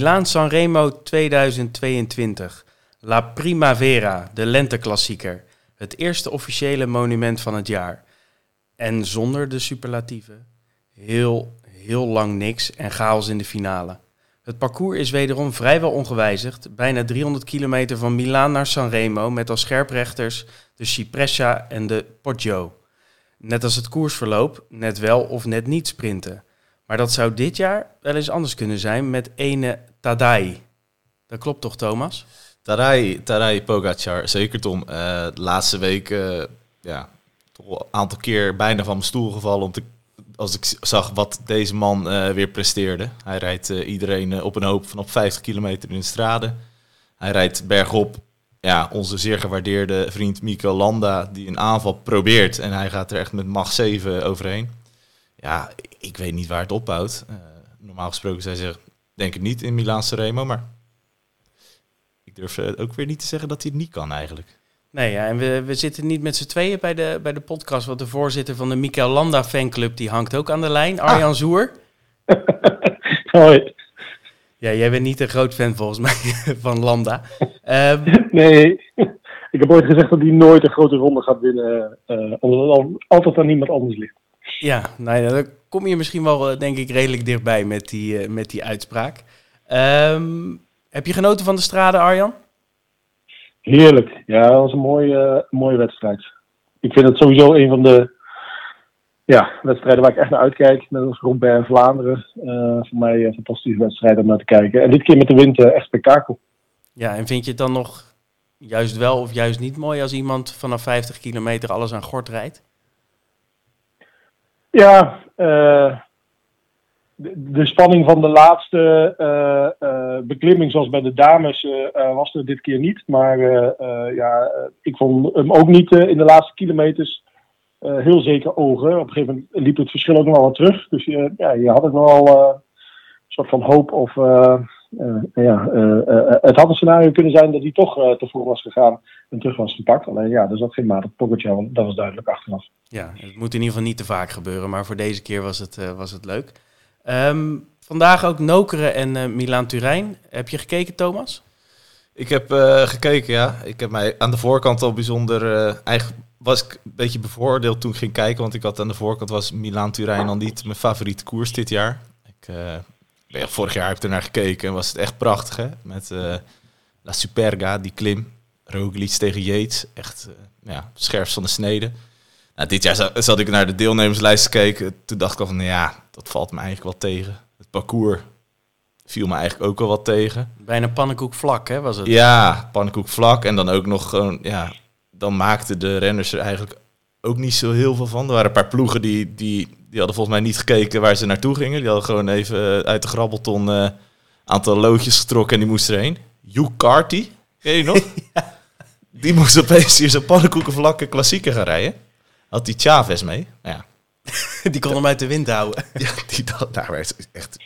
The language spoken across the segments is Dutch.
Milaan Sanremo 2022. La Primavera, de lenteklassieker. Het eerste officiële monument van het jaar. En zonder de superlatieven. Heel, heel lang niks en chaos in de finale. Het parcours is wederom vrijwel ongewijzigd. Bijna 300 kilometer van Milaan naar Sanremo met als scherprechters de Cipressia en de Poggio. Net als het koersverloop, net wel of net niet sprinten. Maar dat zou dit jaar wel eens anders kunnen zijn met ene Tadai. Dat klopt toch, Thomas? Tadai, Tadai Pogacar, zeker Tom. Eh, de laatste week, uh, ja, een aantal keer bijna van mijn stoel gevallen om te, als ik zag wat deze man uh, weer presteerde. Hij rijdt iedereen op een hoop van op 50 kilometer in de straden. Hij rijdt bergop. Ja, onze zeer gewaardeerde vriend Mikel Landa, die een aanval probeert. En hij gaat er echt met macht 7 overheen. Ja, ik weet niet waar het ophoudt. normaal gesproken zij zeggen, denk ik niet in Milaanse Remo, maar ik durf ook weer niet te zeggen dat hij het niet kan eigenlijk. Nee, ja, en we, we zitten niet met z'n tweeën bij de, bij de podcast, want de voorzitter van de Michael Landa fanclub die hangt ook aan de lijn, Arjan ah. Zoer. Hoi. Ja, jij bent niet een groot fan volgens mij van Landa. Um, nee, ik heb ooit gezegd dat hij nooit een grote ronde gaat winnen, uh, omdat het altijd aan iemand anders ligt. Ja, nou ja, dan kom je misschien wel, denk ik, redelijk dichtbij met die, uh, met die uitspraak. Um, heb je genoten van de strade, Arjan? Heerlijk. Ja, dat was een mooie, mooie wedstrijd. Ik vind het sowieso een van de ja, wedstrijden waar ik echt naar uitkijk. Net als Roubaix en Vlaanderen. Uh, voor mij een fantastische wedstrijd om naar te kijken. En dit keer met de wind echt spektakel. Ja, en vind je het dan nog juist wel of juist niet mooi als iemand vanaf 50 kilometer alles aan gort rijdt? Ja, uh, de, spanning van de laatste uh, uh, beklimming, zoals bij de dames, was er dit keer niet. Maar ja, ik vond hem ook niet in de laatste kilometers heel zeker ogen. Op een gegeven moment liep het verschil ook nog wel wat terug. Dus ja, je had het nog wel een soort van hoop of... ja, het had een scenario kunnen zijn dat hij toch te vroeg was gegaan en terug was gepakt. Alleen ja, er zat geen maat op Pogacar, dat was duidelijk achteraf. Ja, het moet in ieder geval niet te vaak gebeuren, maar voor deze keer was het, was het leuk. Um, vandaag ook Nokeren en uh, Milaan Turijn. Heb je gekeken, Thomas? Ik heb uh, gekeken, ja. Ik heb mij aan de voorkant al bijzonder... Eigenlijk was ik een beetje bevoordeeld toen ik ging kijken. Want ik had aan de voorkant was Milaan Turijn al niet mijn favoriete koers dit jaar. Ik, vorig jaar heb ik er naar gekeken en was het echt prachtig, hè? Met La Superga, die klim. Roglic tegen Yates. Echt ja, scherfst van de snede. Nou, dit jaar zat ik naar de deelnemerslijst te kijken. Toen dacht ik al van, nou ja, dat valt me eigenlijk wel tegen. Het parcours viel me eigenlijk ook wel wat tegen. Bijna pannenkoek vlak, hè, was het? Ja, pannenkoek vlak. En dan ook nog gewoon, ja, dan maakten de renners er eigenlijk ook niet zo heel veel van. Er waren een paar ploegen die, die, die hadden volgens mij niet gekeken waar ze naartoe gingen. Die hadden gewoon even uit de grabbelton een uh, aantal loodjes getrokken en die moesten erheen. Hugh Carty, ken je nog? Die moest opeens hier zo'n pannenkoekenvlakke klassieker gaan rijden. Had die Chavez mee. Ja, die kon hem uit de wind houden. ja, die dat, daar werd echt.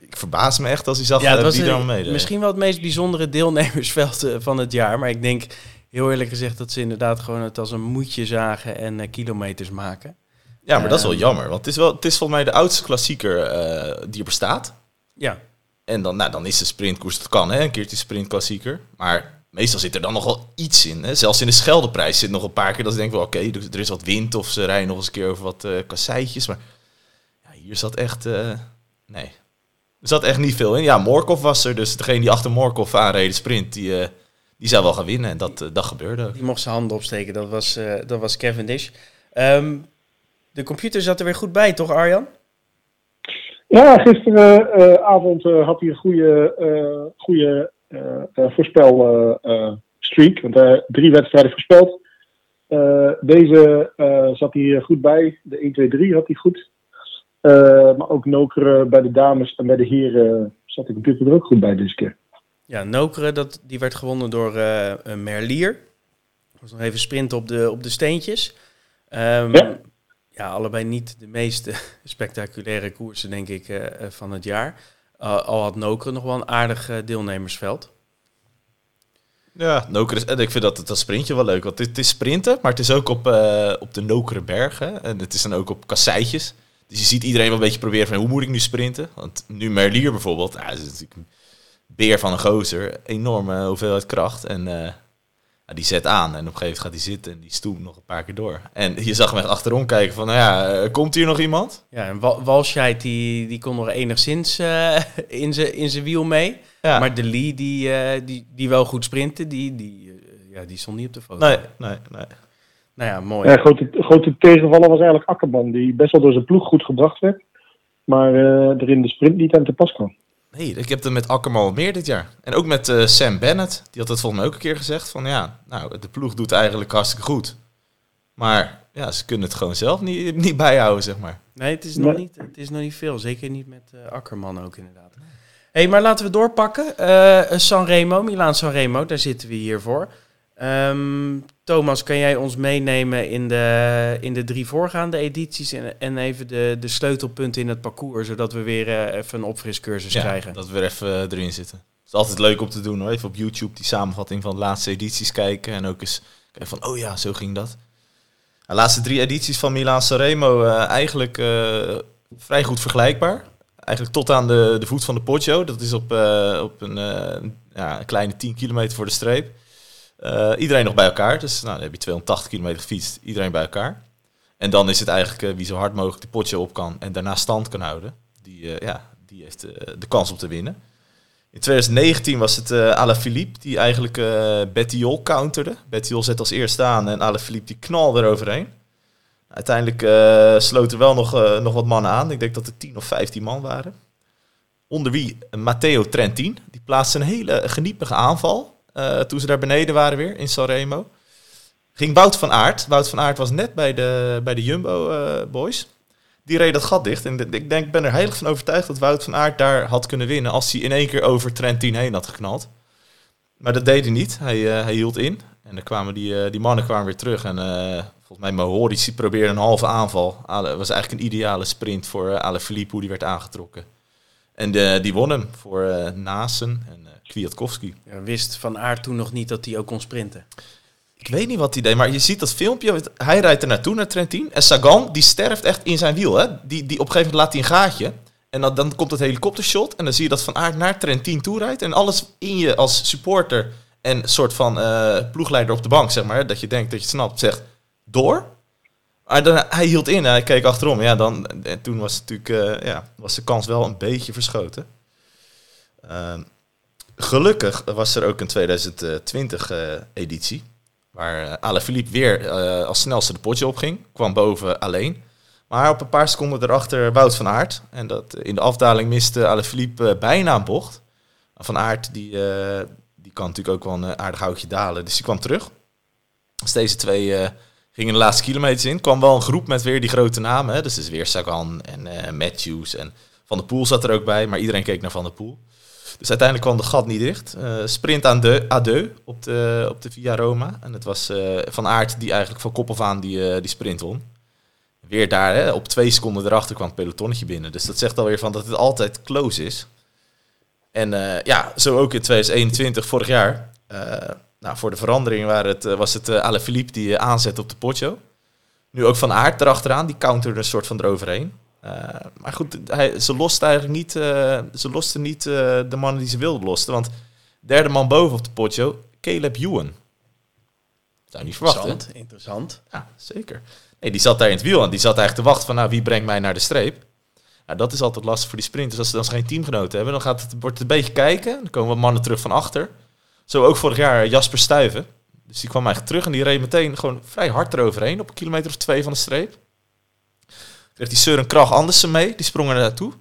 Ik verbaas me echt als hij zag ja, dat die dan mee. Misschien wel het meest bijzondere deelnemersveld eh, van het jaar. Maar ik denk heel eerlijk gezegd dat ze inderdaad gewoon het als een moedje zagen en uh, kilometers maken. Ja, maar dat is wel ehm, jammer. Want het is, wel, het is volgens mij de oudste klassieker uh, die er bestaat. Ja. En dan, nou, dan is de sprintkoers, dat kan hè, een keertje sprintklassieker. Maar meestal zit er dan nog wel iets in. Hè? Zelfs in de Scheldeprijs zit nog een paar keer dat ik denk wel, oké, er is wat wind of ze rijden nog eens een keer over wat uh, kasseitjes. Maar ja, hier zat echt, uh, nee, er zat echt niet veel in. Ja, Morkov was er, dus degene die achter Morkov aanreden sprint, die, uh, die zou wel gaan winnen. En dat, dat gebeurde Die mocht zijn handen opsteken, dat was, dat was Cavendish. Um, de computer zat er weer goed bij, toch Arjan? Ja, gisteravond had hij een goede, goede eh, eh, voorspelstreak. Eh, want drie wedstrijden voorspeld. deze zat hij goed bij. De 1, 2, 3 had hij goed. maar ook Nokere bij de dames en bij de heren zat ik natuurlijk er ook goed bij deze keer. Ja, Nokere, dat, die werd gewonnen door Merlier. Dat was nog even sprinten op de, op de steentjes. Um, ja. ja. allebei niet de meest spectaculaire koersen, denk ik, uh, van het jaar. Uh, al had Nokere nog wel een aardig uh, deelnemersveld. Ja, Nokere is, en ik vind dat, dat sprintje wel leuk. Want het, is sprinten, maar het is ook op, uh, op de Nokere bergen. En het is dan ook op kasseitjes. Dus je ziet iedereen wel een beetje proberen van hoe moet ik nu sprinten? Want nu Merlier bijvoorbeeld, ja, dat is natuurlijk een beer van een gozer, enorme hoeveelheid kracht. En eh, die zet aan en op een gegeven moment gaat hij zitten en die stoemt nog een paar keer door. En je zag hem echt achterom kijken van, nou ja, eh, komt hier nog iemand? Ja, en Wa- Walscheid die, die kon nog enigszins eh, in zijn in zijn wiel mee. Ja. Maar de Lee, die, eh, die, die wel goed sprintte, die, die, ja, die stond niet op de foto. Nee, nee, nee. Nou ja, mooi. Ja, grote, grote tegenvaller was eigenlijk Akkerman, die best wel door zijn ploeg goed gebracht werd. Maar eh, er in de sprint niet aan te pas kwam. Nee, ik heb het met Akkerman wat meer dit jaar. En ook met eh, Sam Bennett. Die had het volgens mij ook een keer gezegd. Van ja, nou, de ploeg doet eigenlijk hartstikke goed. Maar ja, ze kunnen het gewoon zelf niet, niet bijhouden, zeg maar. Nee, het is, nog niet, het is nog niet veel. Zeker niet met eh, Akkerman ook inderdaad. hey, maar laten we doorpakken. Eh Sanremo, Milaan Sanremo, daar zitten we hier voor. Ehm, Thomas, kan jij ons meenemen in de, in de drie voorgaande edities en, en even de, de sleutelpunten in het parcours, zodat we weer eh, even een opfriscursus Ja, krijgen? dat we er even eh, erin zitten. Het is altijd leuk om te doen hoor. Even op YouTube die samenvatting van de laatste edities kijken. En ook eens kijken van, oh ja, zo ging dat. De laatste drie edities van Milaan Sanremo eh, eigenlijk vrij goed vergelijkbaar. Eigenlijk tot aan de, de voet van de Poggio. Dat is op, op een, ja, een kleine 10 kilometer voor de streep. Eh, iedereen nog bij elkaar. Dus nou, dan heb je 280 kilometer gefietst. Iedereen bij elkaar. En dan is het eigenlijk eh, wie zo hard mogelijk de Poggio op kan. En daarna stand kan houden. Die, eh, ja, die heeft de kans om te winnen. In 2019 was het eh Alaphilippe die eigenlijk Bettiol counterde. Bettiol zet als eerste aan en Alaphilippe die knalde eroverheen. Uiteindelijk sloten wel nog, nog wat mannen aan. Ik denk dat er 10 of 15 man waren. Onder wie Matteo Trentin. Die plaatste een hele geniepige aanval eh, toen ze daar beneden waren weer in Sanremo. Ging Wout van Aert. Wout van Aert was net bij de, bij de Jumbo eh, Boys. Die reed dat gat dicht. En ik denk, ben er heilig van overtuigd dat Wout van Aert daar had kunnen winnen als hij in één keer over Trentin heen had geknald. Maar dat deed hij niet. Hij, eh, hij hield in. En dan kwamen die, die mannen kwamen weer terug. En volgens mij Mohoric probeerde een halve aanval. Het was eigenlijk een ideale sprint voor uh, Alaphilippe hoe die werd aangetrokken. En de, die won hem voor eh Nasen en eh Kwiatkowski. Ja, wist Van Aert toen nog niet dat hij ook kon sprinten. Ik weet niet wat hij deed, maar je ziet dat filmpje. Hij rijdt er naartoe naar Trentin. En Sagan, die sterft echt in zijn wiel. Hè? Die, die op een gegeven moment laat hij een gaatje. En dan, dan komt het helikoptershot. En dan zie je dat Van Aert naar Trentin toe rijdt. En alles in je als supporter en soort van eh, ploegleider op de bank, zeg maar. Dat je denkt dat je het snapt, zegt door. Maar dan, hij hield in, hij keek achterom. Ja, dan, en toen was, natuurlijk, eh, ja, was de kans wel een beetje verschoten. Ehm, gelukkig was er ook een 2020-editie. waar uh, Alaphilippe weer eh, als snelste de potje opging. Kwam boven alleen. Maar op een paar seconden erachter Wout van Aert. En dat, in de afdaling miste Alaphilippe uh, bijna een bocht. Van Aert die, eh, die kan natuurlijk ook wel een aardig houtje dalen. Dus die kwam terug. Dus deze twee eh, gingen de laatste kilometers in. kwam wel een groep met weer die grote namen. Hè. Dus is weer Sagan en eh, Matthews. En Van der Poel zat er ook bij. Maar iedereen keek naar Van der Poel. Dus uiteindelijk kwam de gat niet dicht. Uh, sprint aan de Adeu op de, op de Via Roma. En het was uh, Van Aert die eigenlijk van kop af aan die, die sprint won. Weer daar, hè, op twee seconden erachter kwam het pelotonnetje binnen. Dus dat zegt alweer van dat het altijd close is. En ja, zo ook in 2021, vorig jaar. Nou, voor de verandering waren het, was het uh, Alaphilippe die aanzet op de Poggio. Nu ook Van Aert erachteraan, die counterde een soort van eroverheen. Uh, maar goed, hij, ze losten eigenlijk niet, uh, ze losten niet uh, de mannen die ze wilden lossen. Want derde man boven op de Poggio, Caleb Ewan. Zou je niet verwachten. Interessant, interessant. Ja, zeker. Nee, die zat daar in het wiel en die zat eigenlijk te wachten van, nou, wie brengt mij naar de streep? Nou, dat is altijd lastig voor die sprinters. Als ze dan geen teamgenoten hebben, dan gaat het, wordt het een beetje kijken. Dan komen wat mannen terug van achter. Zo ook vorig jaar Jasper Stuyven. Dus die kwam eigenlijk terug en die reed meteen gewoon vrij hard eroverheen op een kilometer of twee van de streep kreeg die Søren Krach Andersen mee. Die sprong er naartoe.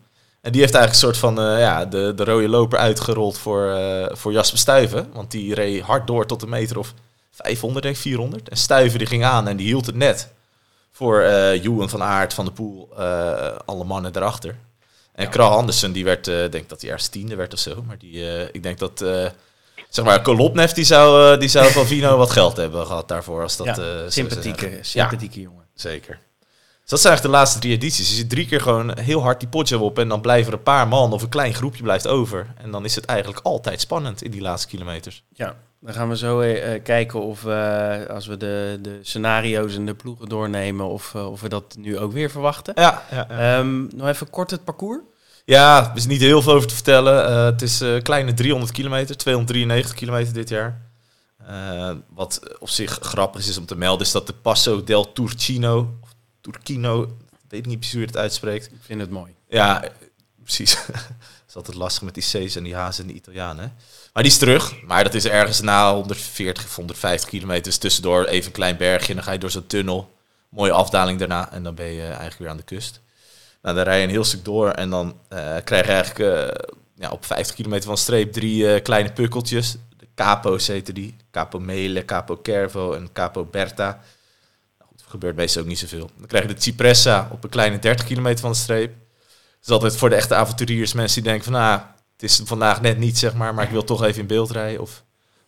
En die heeft eigenlijk een soort van uh, ja, de, de rode loper uitgerold voor, uh, voor Jasper Stuyven. Want die reed hard door tot een meter of 500, denk ik, 400. En Stuyven die ging aan en die hield het net voor uh, Johan van Aert, Van de Poel, alle mannen erachter. En ja. Krach Andersen, die werd, denk ik dat hij ergens tiende werd of zo. Maar die, ik denk dat, zeg maar, Kolopnev, die zou, die zou van Vino wat geld hebben gehad daarvoor. Als dat, ja, sympathieke, sympathieke ja, jongen. Zeker. Dus dat zijn eigenlijk de laatste drie edities. Je ziet drie keer gewoon heel hard die potje op en dan blijven er een paar man of een klein groepje blijft over. En dan is het eigenlijk altijd spannend in die laatste kilometers. Ja, Dan gaan we zo eh, kijken of we, als we de, de scenario's en de ploegen doornemen, of, eh, of we dat nu ook weer verwachten. Ja, ja, ja. Ehm, nog even kort het parcours. Ja, er is niet heel veel over te vertellen. Eh, het is een kleine 300 kilometer, 293 kilometer dit jaar. Eh, wat op zich grappig is om te melden, is dat de Passo del Turcino, of Turquino, weet ik niet precies hoe je het uitspreekt. Ik vind het mooi. Ja, precies. Het is altijd lastig met die C's en die H's en die Italianen. hè. Maar die is terug. Maar dat is ergens na 140 of 150 kilometer. Tussendoor even een klein bergje. En dan ga je door zo'n tunnel. Mooie afdaling daarna. En dan ben je eigenlijk weer aan de kust. Nou, dan rij je een heel stuk door. En dan eh, krijg je eigenlijk eh, ja, op 50 kilometer van streep drie eh, kleine pukkeltjes. De Capo's heten die. Capo Mele, Capo Cervo en Capo Berta. Nou, gebeurt meestal ook niet zoveel. Dan krijg je de Cipressa op een kleine 30 kilometer van de streep. Dat is altijd voor de echte avonturiers mensen die denken van... Nou, het is vandaag net niet, zeg maar, maar ik wil toch even in beeld rijden. Of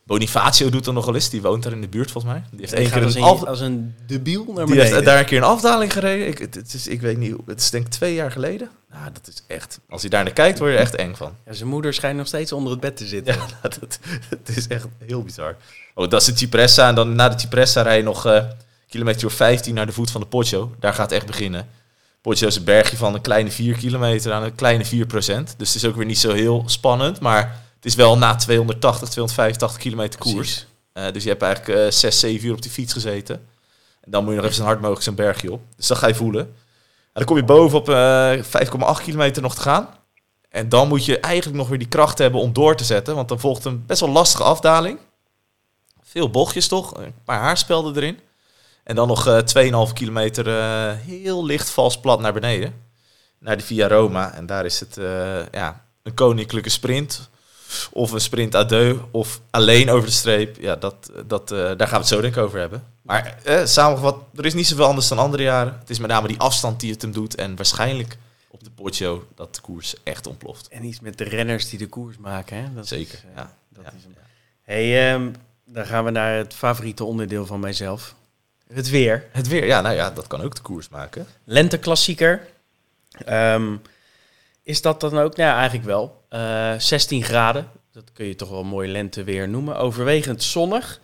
Bonifacio doet er nog wel eens. Die woont daar in de buurt, volgens mij. Die heeft één keer als een, een, af- als een debiel naar die beneden. heeft daar een keer een afdaling gereden. Ik, het, het is, ik weet niet. Het is denk ik twee jaar geleden. Nou, dat is echt. Als je daar naar kijkt, word je er echt eng van. Ja, zijn moeder schijnt nog steeds onder het bed te zitten. Ja, dat, het is echt heel bizar. Oh, dat is de Cipressa. En dan na de Cipressa rij je nog eh kilometer of 15 naar de voet van de Poggio. Daar gaat het echt beginnen. Poggio is een bergje van een kleine 4 kilometer aan een kleine 4 procent. Dus het is ook weer niet zo heel spannend. Maar het is wel na 280, 285 kilometer koers. Eh, dus je hebt eigenlijk eh 6, 7 uur op die fiets gezeten. En dan moet je nog even zo hard mogelijk zo'n bergje op. Dus dat ga je voelen. En dan kom je boven op eh 5,8 kilometer nog te gaan. En dan moet je eigenlijk nog weer die kracht hebben om door te zetten. Want dan volgt een best wel lastige afdaling. Veel bochtjes toch? Een paar haarspelden erin. En dan nog eh 2,5 kilometer eh, heel licht vals plat naar beneden. Naar de Via Roma. En daar is het eh, ja, een koninklijke sprint. Of een sprint à deux. Of alleen over de streep. Ja, dat, dat, eh, daar gaan we het zo denk ik over hebben. Maar eh, samengevat, er is niet zoveel anders dan andere jaren. Het is met name die afstand die het hem doet. En waarschijnlijk op de Poggio dat de koers echt ontploft. En iets met de renners die de koers maken. Hè? Dat Zeker, is, eh, ja. Dat Ja, is ja. Hey, ehm, dan gaan we naar het favoriete onderdeel van mijzelf. Het weer. Het weer, ja, nou ja, dat kan ook de koers maken. Lenteklassieker. Ehm, is dat dan ook? Nou ja, eigenlijk wel. Eh 16 graden. Dat kun je toch wel mooi lenteweer noemen. Overwegend zonnig.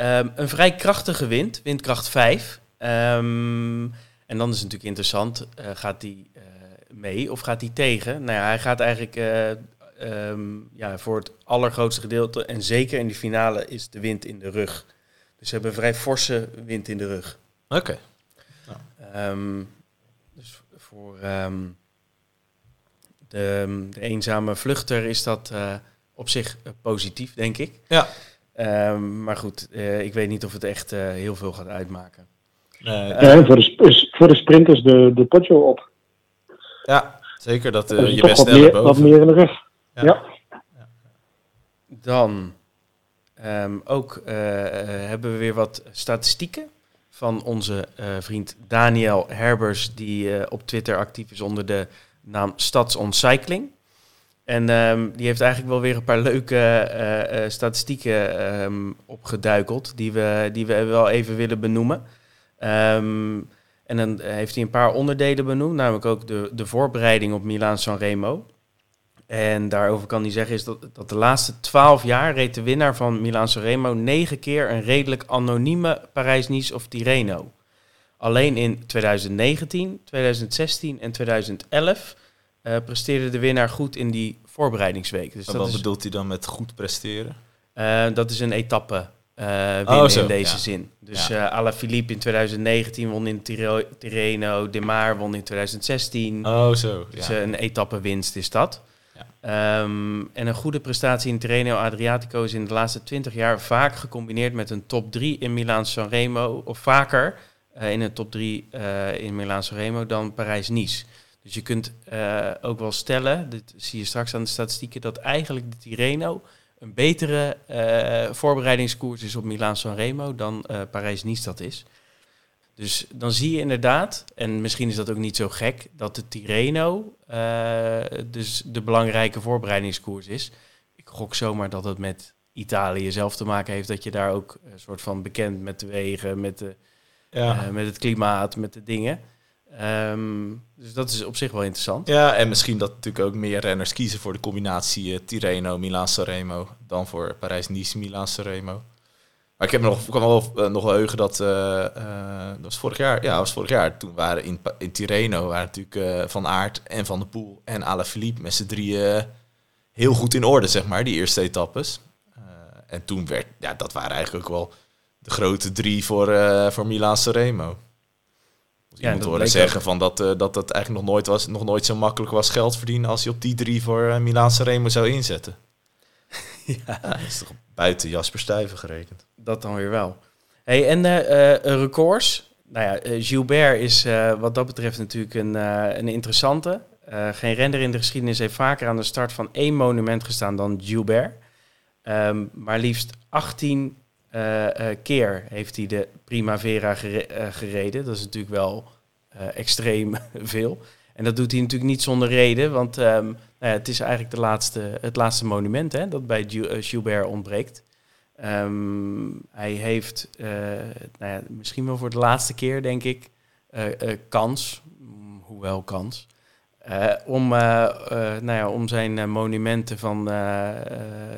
Ehm, een vrij krachtige wind, windkracht 5. Ehm, en dan is het natuurlijk interessant, eh, gaat die eh, mee of gaat die tegen? Nou ja, hij gaat eigenlijk eh, ehm, ja, voor het allergrootste gedeelte, en zeker in de finale, is de wind in de rug. Dus ze hebben vrij forse wind in de rug. Oké. Dus voor de, de eenzame vluchter is dat eh, op zich eh, positief, denk ik. Ja. Ehm, maar goed, eh, ik weet niet of het echt eh, heel veel gaat uitmaken. Ja, voor, de, sp- voor de sprinters de, de op. ja, zeker dat je best wat meer, wat boven. meer in de rug. Ja. Ja. Dan ehm, ook hebben we weer wat statistieken van onze eh, vriend Daniel Herbers, die eh, op Twitter actief is onder de naam Stads on Cycling. En ehm, die heeft eigenlijk wel weer een paar leuke eh, eh, statistieken ehm, opgeduikeld, die we, die we wel even willen benoemen. Ehm, en dan heeft hij een paar onderdelen benoemd, namelijk ook de, de voorbereiding op Milaan-San Remo. En daarover kan hij zeggen is dat, dat de laatste twaalf jaar reed de winnaar van Milaan-San Remo negen keer een redelijk anonieme Parijs-Nice of Tirreno. Alleen in 2019, 2016 en 2011 eh, presteerde de winnaar goed in die voorbereidingsweek. Dus Maar dat wat is, bedoelt hij dan met goed presteren? eh, dat is een etappe eh winnen Oh, in deze ja. zin. Dus Ja. eh Alaphilippe in 2019 won in Tirreno, De Maar won in 2016. Oh, zo. Dus Ja. eh, een etappewinst is dat. Ja. Ehm, en een goede prestatie in Tirreno Adriatico is in de laatste 20 jaar vaak gecombineerd met een top 3 in Milaan-San Remo. Of vaker in een top 3 eh, in Milaan-San Remo dan Parijs-Nice. Dus je kunt eh, ook wel stellen, dit zie je straks aan de statistieken, dat eigenlijk de Tirreno een betere eh, voorbereidingskoers is op Milaan-San Remo dan eh, Parijs-Nice dat is. Dus dan zie je inderdaad, en misschien is dat ook niet zo gek, dat de Tirreno eh, dus de belangrijke voorbereidingskoers is. Ik gok zomaar dat het met Italië zelf te maken heeft, dat je daar ook een soort van bekend met de wegen, met, de, Ja. eh, met het klimaat, met de dingen. Ehm, dus dat is op zich wel interessant. Ja, en misschien dat natuurlijk ook meer renners kiezen voor de combinatie uh, Tirreno, Milan Sanremo dan voor Parijs-Nice, Milan Sanremo. Maar ik heb me nog, kan wel, uh, nog wel heugen dat, uh, dat was vorig jaar, ja, was vorig jaar. Toen waren in, in Tirreno waren natuurlijk Van Aert en Van der Poel en Alaphilippe met z'n drieën heel goed in orde, zeg maar, die eerste etappes. en toen werd, ja, dat waren eigenlijk ook wel de grote drie voor, voor Milan Sanremo. Dus ja, iemand hoorde zeggen van dat, uh, dat dat eigenlijk nog nooit, was, nog nooit zo makkelijk was geld verdienen als je op die drie voor uh, Milaanse Remo zou inzetten. ja. dat is toch buiten Jasper Stuyven gerekend. Dat dan weer wel. Hey, en uh, records. Nou ja, Gilbert is wat dat betreft natuurlijk een, een interessante. geen render in de geschiedenis heeft vaker aan de start van één monument gestaan dan Gilbert. Um, maar liefst 18 uh, keer heeft hij de Primavera uh, gereden. Dat is natuurlijk wel extreem veel. En dat doet hij natuurlijk niet zonder reden, want um, nou ja, het is eigenlijk de laatste, het laatste monument hè, dat bij Gilbert ontbreekt. Um, hij heeft, nou ja, misschien wel voor de laatste keer, denk ik, kans, hoewel kans, om, nou ja, om zijn monumenten van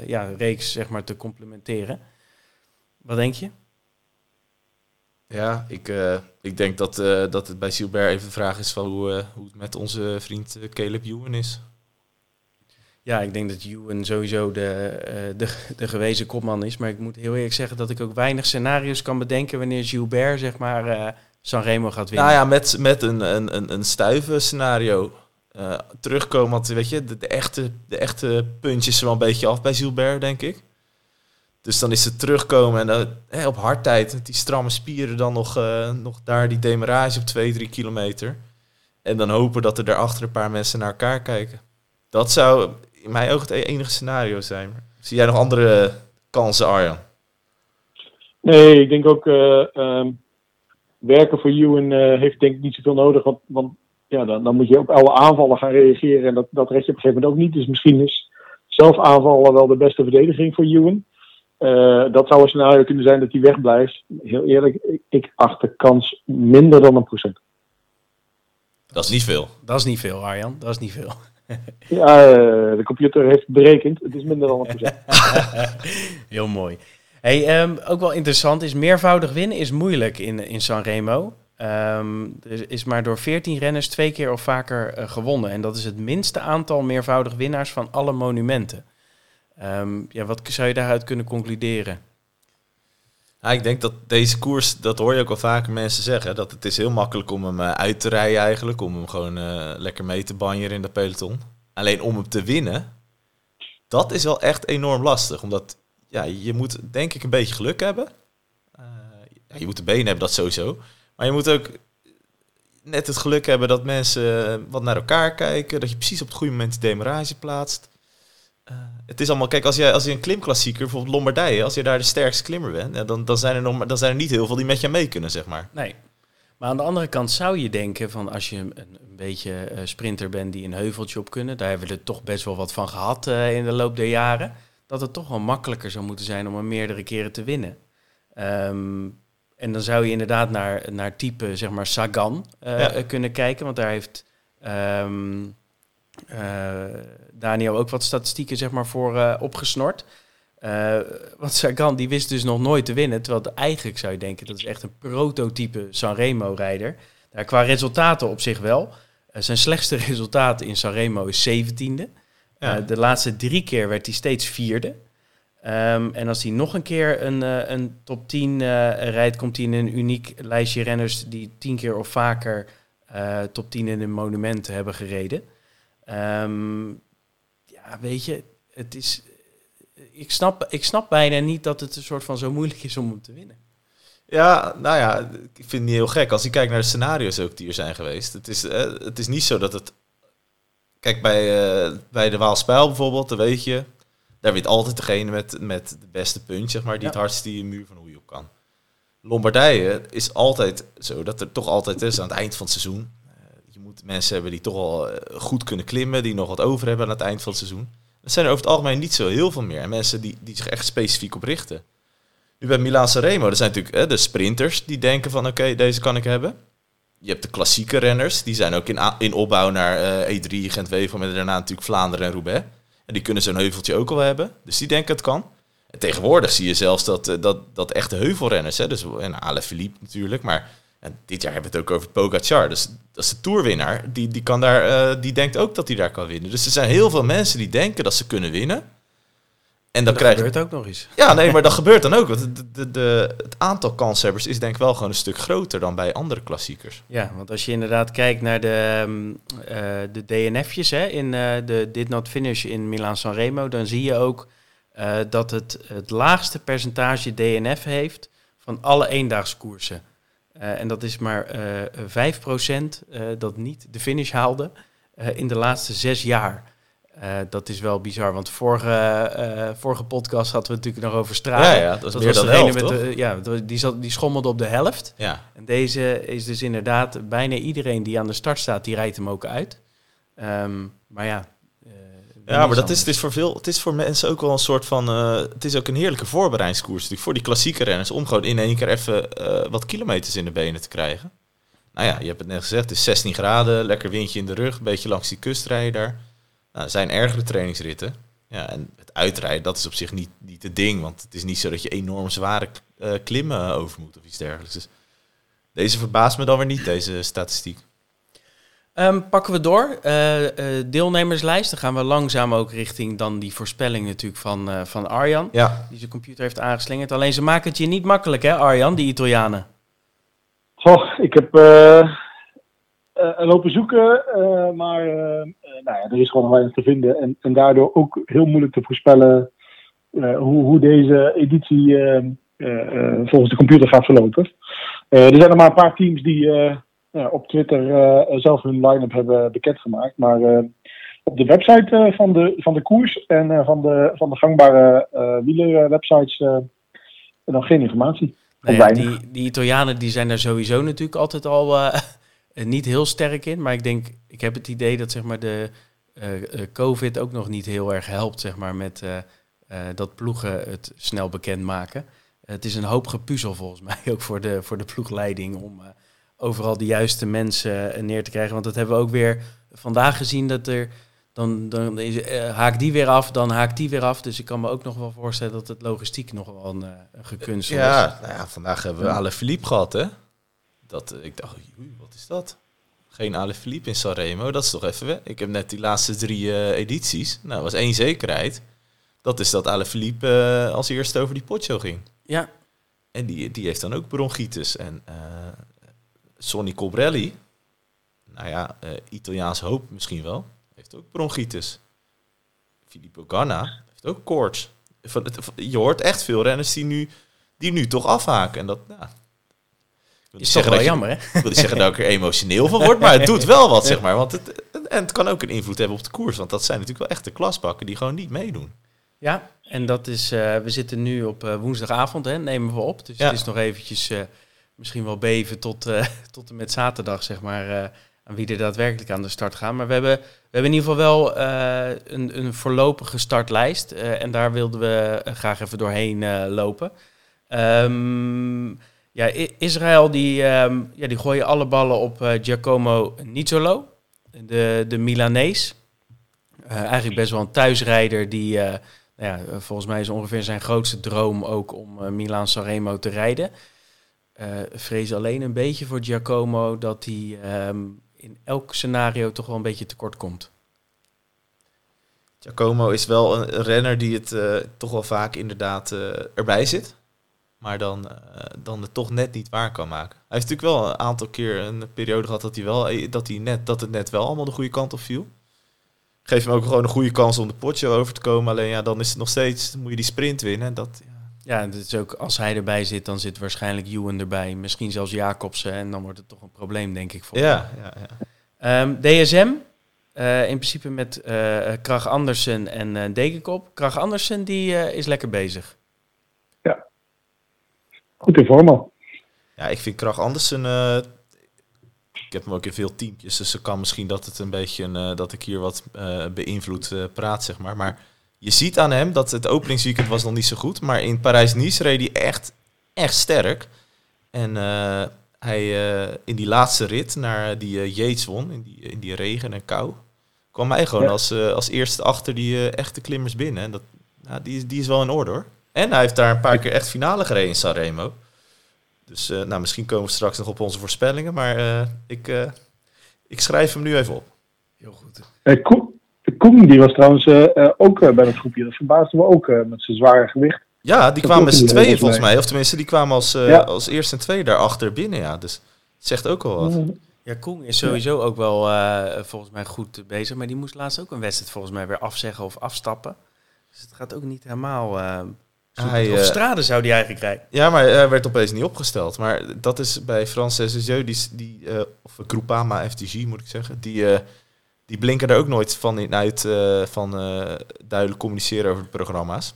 ja, reeks zeg maar, te complementeren. Wat denk je? Ja, ik, uh, ik denk dat, uh, dat het bij Gilbert even de vraag is van hoe, uh, hoe het met onze vriend Caleb Ewan is. Ja, ik denk dat Ewan sowieso de, de, de gewezen kopman is. Maar ik moet heel eerlijk zeggen dat ik ook weinig scenario's kan bedenken wanneer Gilbert zeg maar Sanremo gaat winnen. Nou ja, met, met een, een, een, een stuive scenario terugkomen. Want weet je, de, de, echte, de echte puntjes er wel een beetje af bij Gilbert, denk ik. Dus dan is het terugkomen en dan, hè, op hardtijd, die stramme spieren, dan nog, uh, nog daar die demarage op 2, 3 kilometer. En dan hopen dat er daarachter een paar mensen naar elkaar kijken. Dat zou in mijn ogen het enige scenario zijn. Zie jij nog andere kansen, Arjan? Nee, ik denk ook uh, werken voor Ewan heeft denk ik niet zoveel nodig. Want, want ja, dan, dan moet je op alle aanvallen gaan reageren. En dat, dat red je op een gegeven moment ook niet. Dus misschien is zelf aanvallen wel de beste verdediging voor Ewan. Uh, dat zou een scenario kunnen zijn dat hij wegblijft. Heel eerlijk, ik, ik acht de kans minder dan een procent. Dat is niet veel. Dat is niet veel, Arjan. Dat is niet veel. ja, uh, de computer heeft berekend. Het is minder dan een procent. Heel mooi. Hey, um, ook wel interessant is, meervoudig winnen is moeilijk in, in Sanremo. Um, er is maar door 14 renners twee keer of vaker uh, gewonnen. En dat is het minste aantal meervoudig winnaars van alle monumenten. Um, ja, wat zou je daaruit kunnen concluderen? Nou, ik denk dat deze koers, dat hoor je ook al vaker mensen zeggen, dat het is heel makkelijk om hem uh, uit te rijden eigenlijk, om hem gewoon uh, lekker mee te banjeren in de peloton. Alleen om hem te winnen, dat is wel echt enorm lastig, omdat ja, je moet denk ik een beetje geluk hebben. Ja, je moet de benen hebben, dat sowieso. Maar je moet ook net het geluk hebben dat mensen wat naar elkaar kijken, dat je precies op het goede moment de demarage plaatst. Uh, het is allemaal, kijk, als je, als je een klimklassieker, bijvoorbeeld Lombardije, als je daar de sterkste klimmer bent, ja, dan, dan, zijn er nog, dan zijn er niet heel veel die met je mee kunnen, zeg maar. Nee. Maar aan de andere kant zou je denken van als je een, een beetje uh, sprinter bent die een heuveltje op kunnen, daar hebben we er toch best wel wat van gehad uh, in de loop der jaren, dat het toch wel makkelijker zou moeten zijn om er meerdere keren te winnen. Um, en dan zou je inderdaad naar, naar type, zeg maar, Sagan ja. kunnen kijken, want daar heeft... Um, uh, Daniel ook wat statistieken zeg maar, voor uh, opgesnord. Uh, want Sagan die wist dus nog nooit te winnen. Terwijl eigenlijk zou je denken dat is echt een prototype Sanremo-rijder. Nou, qua resultaten op zich wel. zijn slechtste resultaat in Sanremo is 17e. Ja. de laatste drie keer werd hij steeds vierde. Um, en als hij nog een keer een, een top 10 rijdt, komt hij in een uniek lijstje renners die tien keer of vaker top 10 in een monument hebben gereden. Um, ja, weet je, het is. Ik snap, ik snap bijna niet dat het een soort van zo moeilijk is om hem te winnen. Ja, nou ja, ik vind het niet heel gek. Als je kijkt naar de scenario's ook die er zijn geweest. Het is, eh, het is niet zo dat het... Kijk, bij, uh, bij de Waalspijl bijvoorbeeld, dan weet je... Daar weet altijd degene met, met de beste punt, zeg maar, die het hardst die muur van hoe je op kan. Lombardije is altijd zo dat er toch altijd is aan het eind van het seizoen moet mensen hebben die toch al eh, goed kunnen klimmen, die nog wat over hebben aan het eind van het seizoen. Dat zijn er over het algemeen niet zo heel veel meer. En mensen die, die zich echt specifiek op richten. Nu bij Milaan Sanremo, er zijn natuurlijk hè, de sprinters die denken van oké, deze kan ik hebben. je hebt de klassieke renners, die zijn ook in, in opbouw naar E3, Gent-Wevel, met daarna natuurlijk Vlaanderen en Roubaix. En die kunnen zo'n heuveltje ook al hebben. Dus die denken het kan. En tegenwoordig zie je zelfs dat, dat, dat echte heuvelrenners, hè, dus en Ale Philippe natuurlijk, maar en dit jaar hebben we het ook over Pogacar. Dus dat is de toerwinnaar. Die, die, kan daar, die denkt ook dat hij daar kan winnen. Dus er zijn heel veel mensen die denken dat ze kunnen winnen. En dan dat krijg gebeurt ook nog eens. Ja, nee, maar dat gebeurt dan ook. Want de, de, de, het aantal kanshebbers is denk ik wel gewoon een stuk groter dan bij andere klassiekers. Ja, want als je inderdaad kijkt naar de, uh, de DNF'jes hè, in uh, de Did Not Finish in Milaan San Remo, dan zie je ook uh, dat het het laagste percentage DNF heeft van alle eendagskoersen. En dat is maar 5% dat niet de finish haalde in de laatste zes jaar. Uh, dat is wel bizar, want vorige, uh, vorige podcast hadden we natuurlijk nog over Strava. Ja, ja, dat, was meer dan de helft, met de, Ja, die, zat, die schommelde op de helft. Ja. En deze is dus inderdaad, bijna iedereen die aan de start staat, die rijdt hem ook uit. Um, maar ja... Ja, maar dat is, het, is voor veel, het is voor mensen ook wel een soort van... het is ook een heerlijke voorbereidingskoers natuurlijk voor die klassieke renners... om gewoon in één keer even wat kilometers in de benen te krijgen. Nou ja, je hebt het net gezegd, het is 16 graden, lekker windje in de rug... een beetje langs die kust rijden daar... Nou, er zijn ergere trainingsritten. Ja, en het uitrijden, dat is op zich niet, niet het ding. Want het is niet zo dat je enorm zware uh, klimmen over moet of iets dergelijks. Dus deze verbaast me dan weer niet, deze statistiek. Um, pakken we door. Uh, uh, deelnemerslijst. Dan gaan we langzaam ook richting dan die voorspelling natuurlijk van, uh, van Arjan. Ja. Die zijn computer heeft aangeslingerd. Alleen ze maken het je niet makkelijk hè Arjan, die Italianen. Goh, ik heb lopen zoeken, maar nou ja, er is gewoon weinig te vinden. En, en daardoor ook heel moeilijk te voorspellen uh, hoe, hoe deze editie uh, uh, volgens de computer gaat verlopen. er zijn er maar een paar teams die op Twitter zelf hun line-up hebben bekendgemaakt. Maar op de website van, de, van de koers en van, de, van de gangbare wielerwebsites nog geen informatie. Nou ja, die, die Italianen die zijn daar sowieso natuurlijk altijd al niet heel sterk in. Maar ik denk, ik heb het idee dat zeg maar de COVID ook nog niet heel erg helpt, zeg maar, met dat ploegen het snel bekendmaken. het is een hoop gepuzzel volgens mij ook voor de, voor de ploegleiding om overal de juiste mensen neer te krijgen. Want dat hebben we ook weer vandaag gezien dat er dan, dan is, haakt die weer af, dan haakt die weer af. Dus ik kan me ook nog wel voorstellen dat het logistiek nog wel een, een gekunsteld ja, is. Nou ja, vandaag hebben we Ale Philippe gehad, hè? Dat, ik dacht, wat is dat? Geen Ale Philippe in Sanremo, dat is toch even weg. Ik heb net die laatste drie uh, edities. Nou, was één zekerheid. Dat is dat Ale Philippe uh, als eerste over die potjo ging. Ja. En die, die heeft dan ook bronchitis. En Sonny Colbrelli, nou ja, Italiaans hoop misschien wel, heeft ook bronchitis. Filippo Ganna heeft ook koorts. Je hoort echt veel renners die nu, die nu toch afhaken. En dat, nou, is toch wel jammer, hè? Ik wil niet zeggen dat ik er emotioneel van word, maar het doet wel wat, zeg maar. Want het, en het kan ook een invloed hebben op de koers. Want dat zijn natuurlijk wel echte klasbakken die gewoon niet meedoen. Ja, en dat is... Uh, we zitten nu op uh, woensdagavond, hè, nemen we op. Dus ja. het is nog eventjes uh, misschien wel beven tot, tot en met zaterdag, zeg maar... aan wie er daadwerkelijk aan de start gaan. Maar we hebben, we hebben in ieder geval wel een, een voorlopige startlijst. en daar wilden we graag even doorheen lopen. Um, ja, Israël die, um, ja, die gooien alle ballen op Giacomo Nizzolo, de, de Milanees. Eigenlijk best wel een thuisrijder die, nou ja, volgens mij is ongeveer zijn grootste droom ook om Milan Sanremo te rijden. Vrees alleen een beetje voor Giacomo dat hij um, in elk scenario toch wel een beetje tekort komt. Giacomo is wel een renner die het toch wel vaak inderdaad erbij zit maar dan, dan het toch net niet waar kan maken. Hij heeft natuurlijk wel een aantal keer een periode gehad dat, hij wel, eh, dat, hij net, dat het net wel allemaal de goede kant op viel. Geef hem ook gewoon een goede kans om de potje over te komen. Alleen ja, dan is het nog steeds, moet je die sprint winnen. En dat. Ja, het is ook, als hij erbij zit, dan zit waarschijnlijk Ewan erbij. Misschien zelfs Jacobsen. En dan wordt het toch een probleem, denk ik. Voor ja, ja, ja. Um, DSM, uh, in principe met uh, Krach Andersen en uh, Degenkop. Krach Andersen, die is lekker bezig goed in vorm Ja, ik vind Krach Andersen... Uh, ik heb hem ook in veel teampjes, dus het kan misschien dat het een beetje... Uh, dat ik hier wat uh, beïnvloed praat, zeg maar. Maar je ziet aan hem dat het openingsweekend was nog niet zo goed. Maar in Parijs-Nice reed hij echt, echt sterk. En hij uh, in die laatste rit naar die uh, Yates won, in die, in die regen en kou, kwam hij gewoon Ja. als, uh, als eerste achter die uh, echte klimmers binnen. En dat, nou, die, is- die is wel in orde hoor. En hij heeft daar een paar keer echt finale gereden in Sanremo. Dus uh, nou, misschien komen we straks nog op onze voorspellingen, maar uh, ik, uh, ik schrijf hem nu even op. Heel goed. Eh, Koen, Koen die was trouwens eh, eh, ook eh, bij dat groepje. Dat verbaasde me ook eh, met zijn zware gewicht. Ja, die Dat kwamen met z'n tweeën volgens volgens mij. Of tenminste, die kwamen als, uh, Ja. als eerste en tweede daarachter binnen. Ja. Dus het zegt ook wel wat. Ja, Koen is sowieso ook wel eh, volgens mij goed bezig. Maar die moest laatst ook een wedstrijd volgens mij weer afzeggen of afstappen. Dus het gaat ook niet helemaal... eh. Hij, of eh, Strade zou die eigenlijk rijden. Ja, maar hij werd opeens niet opgesteld. Maar dat is bij Frans SSJ, die, die eh, of Groupama FTG moet ik zeggen, die, eh, die blinken er ook nooit van in uit eh, van eh, duidelijk communiceren over de programma's.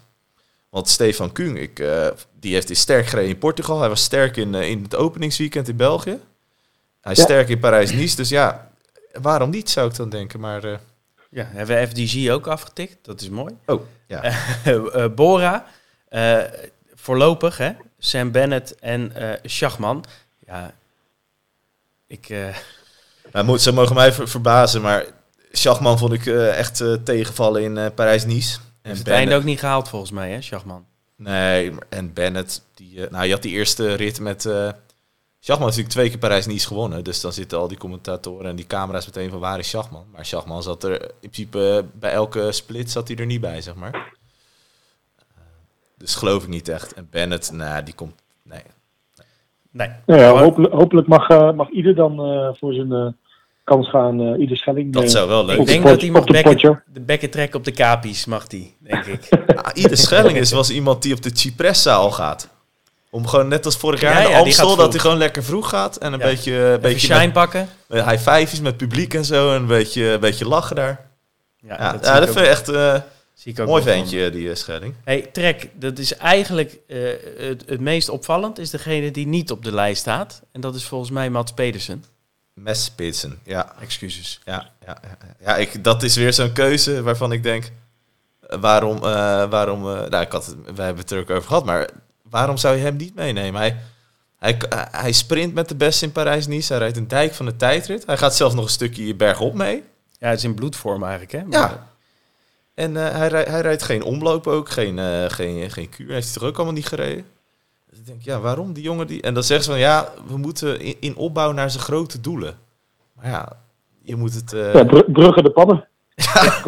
Want Stefan Kung, ik, eh, die heeft is sterk gereden in Portugal. Hij was sterk in, in het openingsweekend in België. Hij is Ja. sterk in Parijs-Nice. Dus ja, waarom niet zou ik dan denken. Maar eh, Ja, hebben we FDG ook afgetikt. Dat is mooi. oh, ja. Bora, eh, voorlopig, hè? Sam Bennett en eh Schachman. Ja, ik... eh, Nou, moet, ze mogen mij ver- verbazen, maar Schachman vond ik eh, echt eh, tegenvallen in eh, Parijs-Nice. En het Bennett- einde ook niet gehaald volgens mij, hè, Schachman? Nee, en Bennett, die, nou, je had die eerste rit met... eh Schachman heeft natuurlijk twee keer Parijs-Nice gewonnen. Dus dan zitten al die commentatoren en die camera's meteen van waar is Schachman? Maar Schachman zat er in principe bij elke split zat hij er niet bij, zeg maar. Dus geloof ik niet echt. En Bennett, nou, die komt... Nee. Nee. Nou ja, hopelijk, hopelijk mag, eh, mag ieder dan eh, voor zijn eh, kans gaan. eh ieder Schelling. Dat eh, zou wel leuk Ik de denk pot- dat hij mag op de bekken, de bekken trekken op de kapies, mag die, denk ik. Ah, Ieder Schelling is was iemand die op de Cipressa al gaat. Om gewoon net als vorig jaar Ja, in de ja, die gaat Amstel, dat hij gewoon lekker vroeg gaat. En een Ja. beetje, een beetje shine met, pakken. met high five's met publiek en zo. En een beetje, een beetje lachen daar. Ja, Ja, dat, dat ik vind ook, ik echt eh zie ik ook mooi ventje, die uh, Schelling. Hey, Trek, dat is eigenlijk eh, het, het meest opvallend, is degene die niet op de lijst staat. En dat is volgens mij Mats Pedersen. Messpitsen, ja. Excuses. Ja, ja, ja, ja ik, dat is weer zo'n keuze waarvan ik denk... eh, waarom, eh, waarom eh, nou, ik had wij hebben het er ook over gehad, maar waarom zou je hem niet meenemen? Hij, hij, hij sprint met de beste in Parijs-Nice, hij rijdt een dijk van de tijdrit. Hij gaat zelfs nog een stukje bergop mee. Ja, het is in bloedvorm eigenlijk, hè? Ja. En eh, hij, hij rijdt geen omloop ook, geen, geen, geen kuur. Heeft hij toch ook allemaal niet gereden? Dus ik denk, ja, waarom die jongen die... En dan zeggen ze van, ja, we moeten in, in opbouw naar zijn grote doelen. Maar ja, je moet het... eh, Ja, Bru- Brugge de pannen.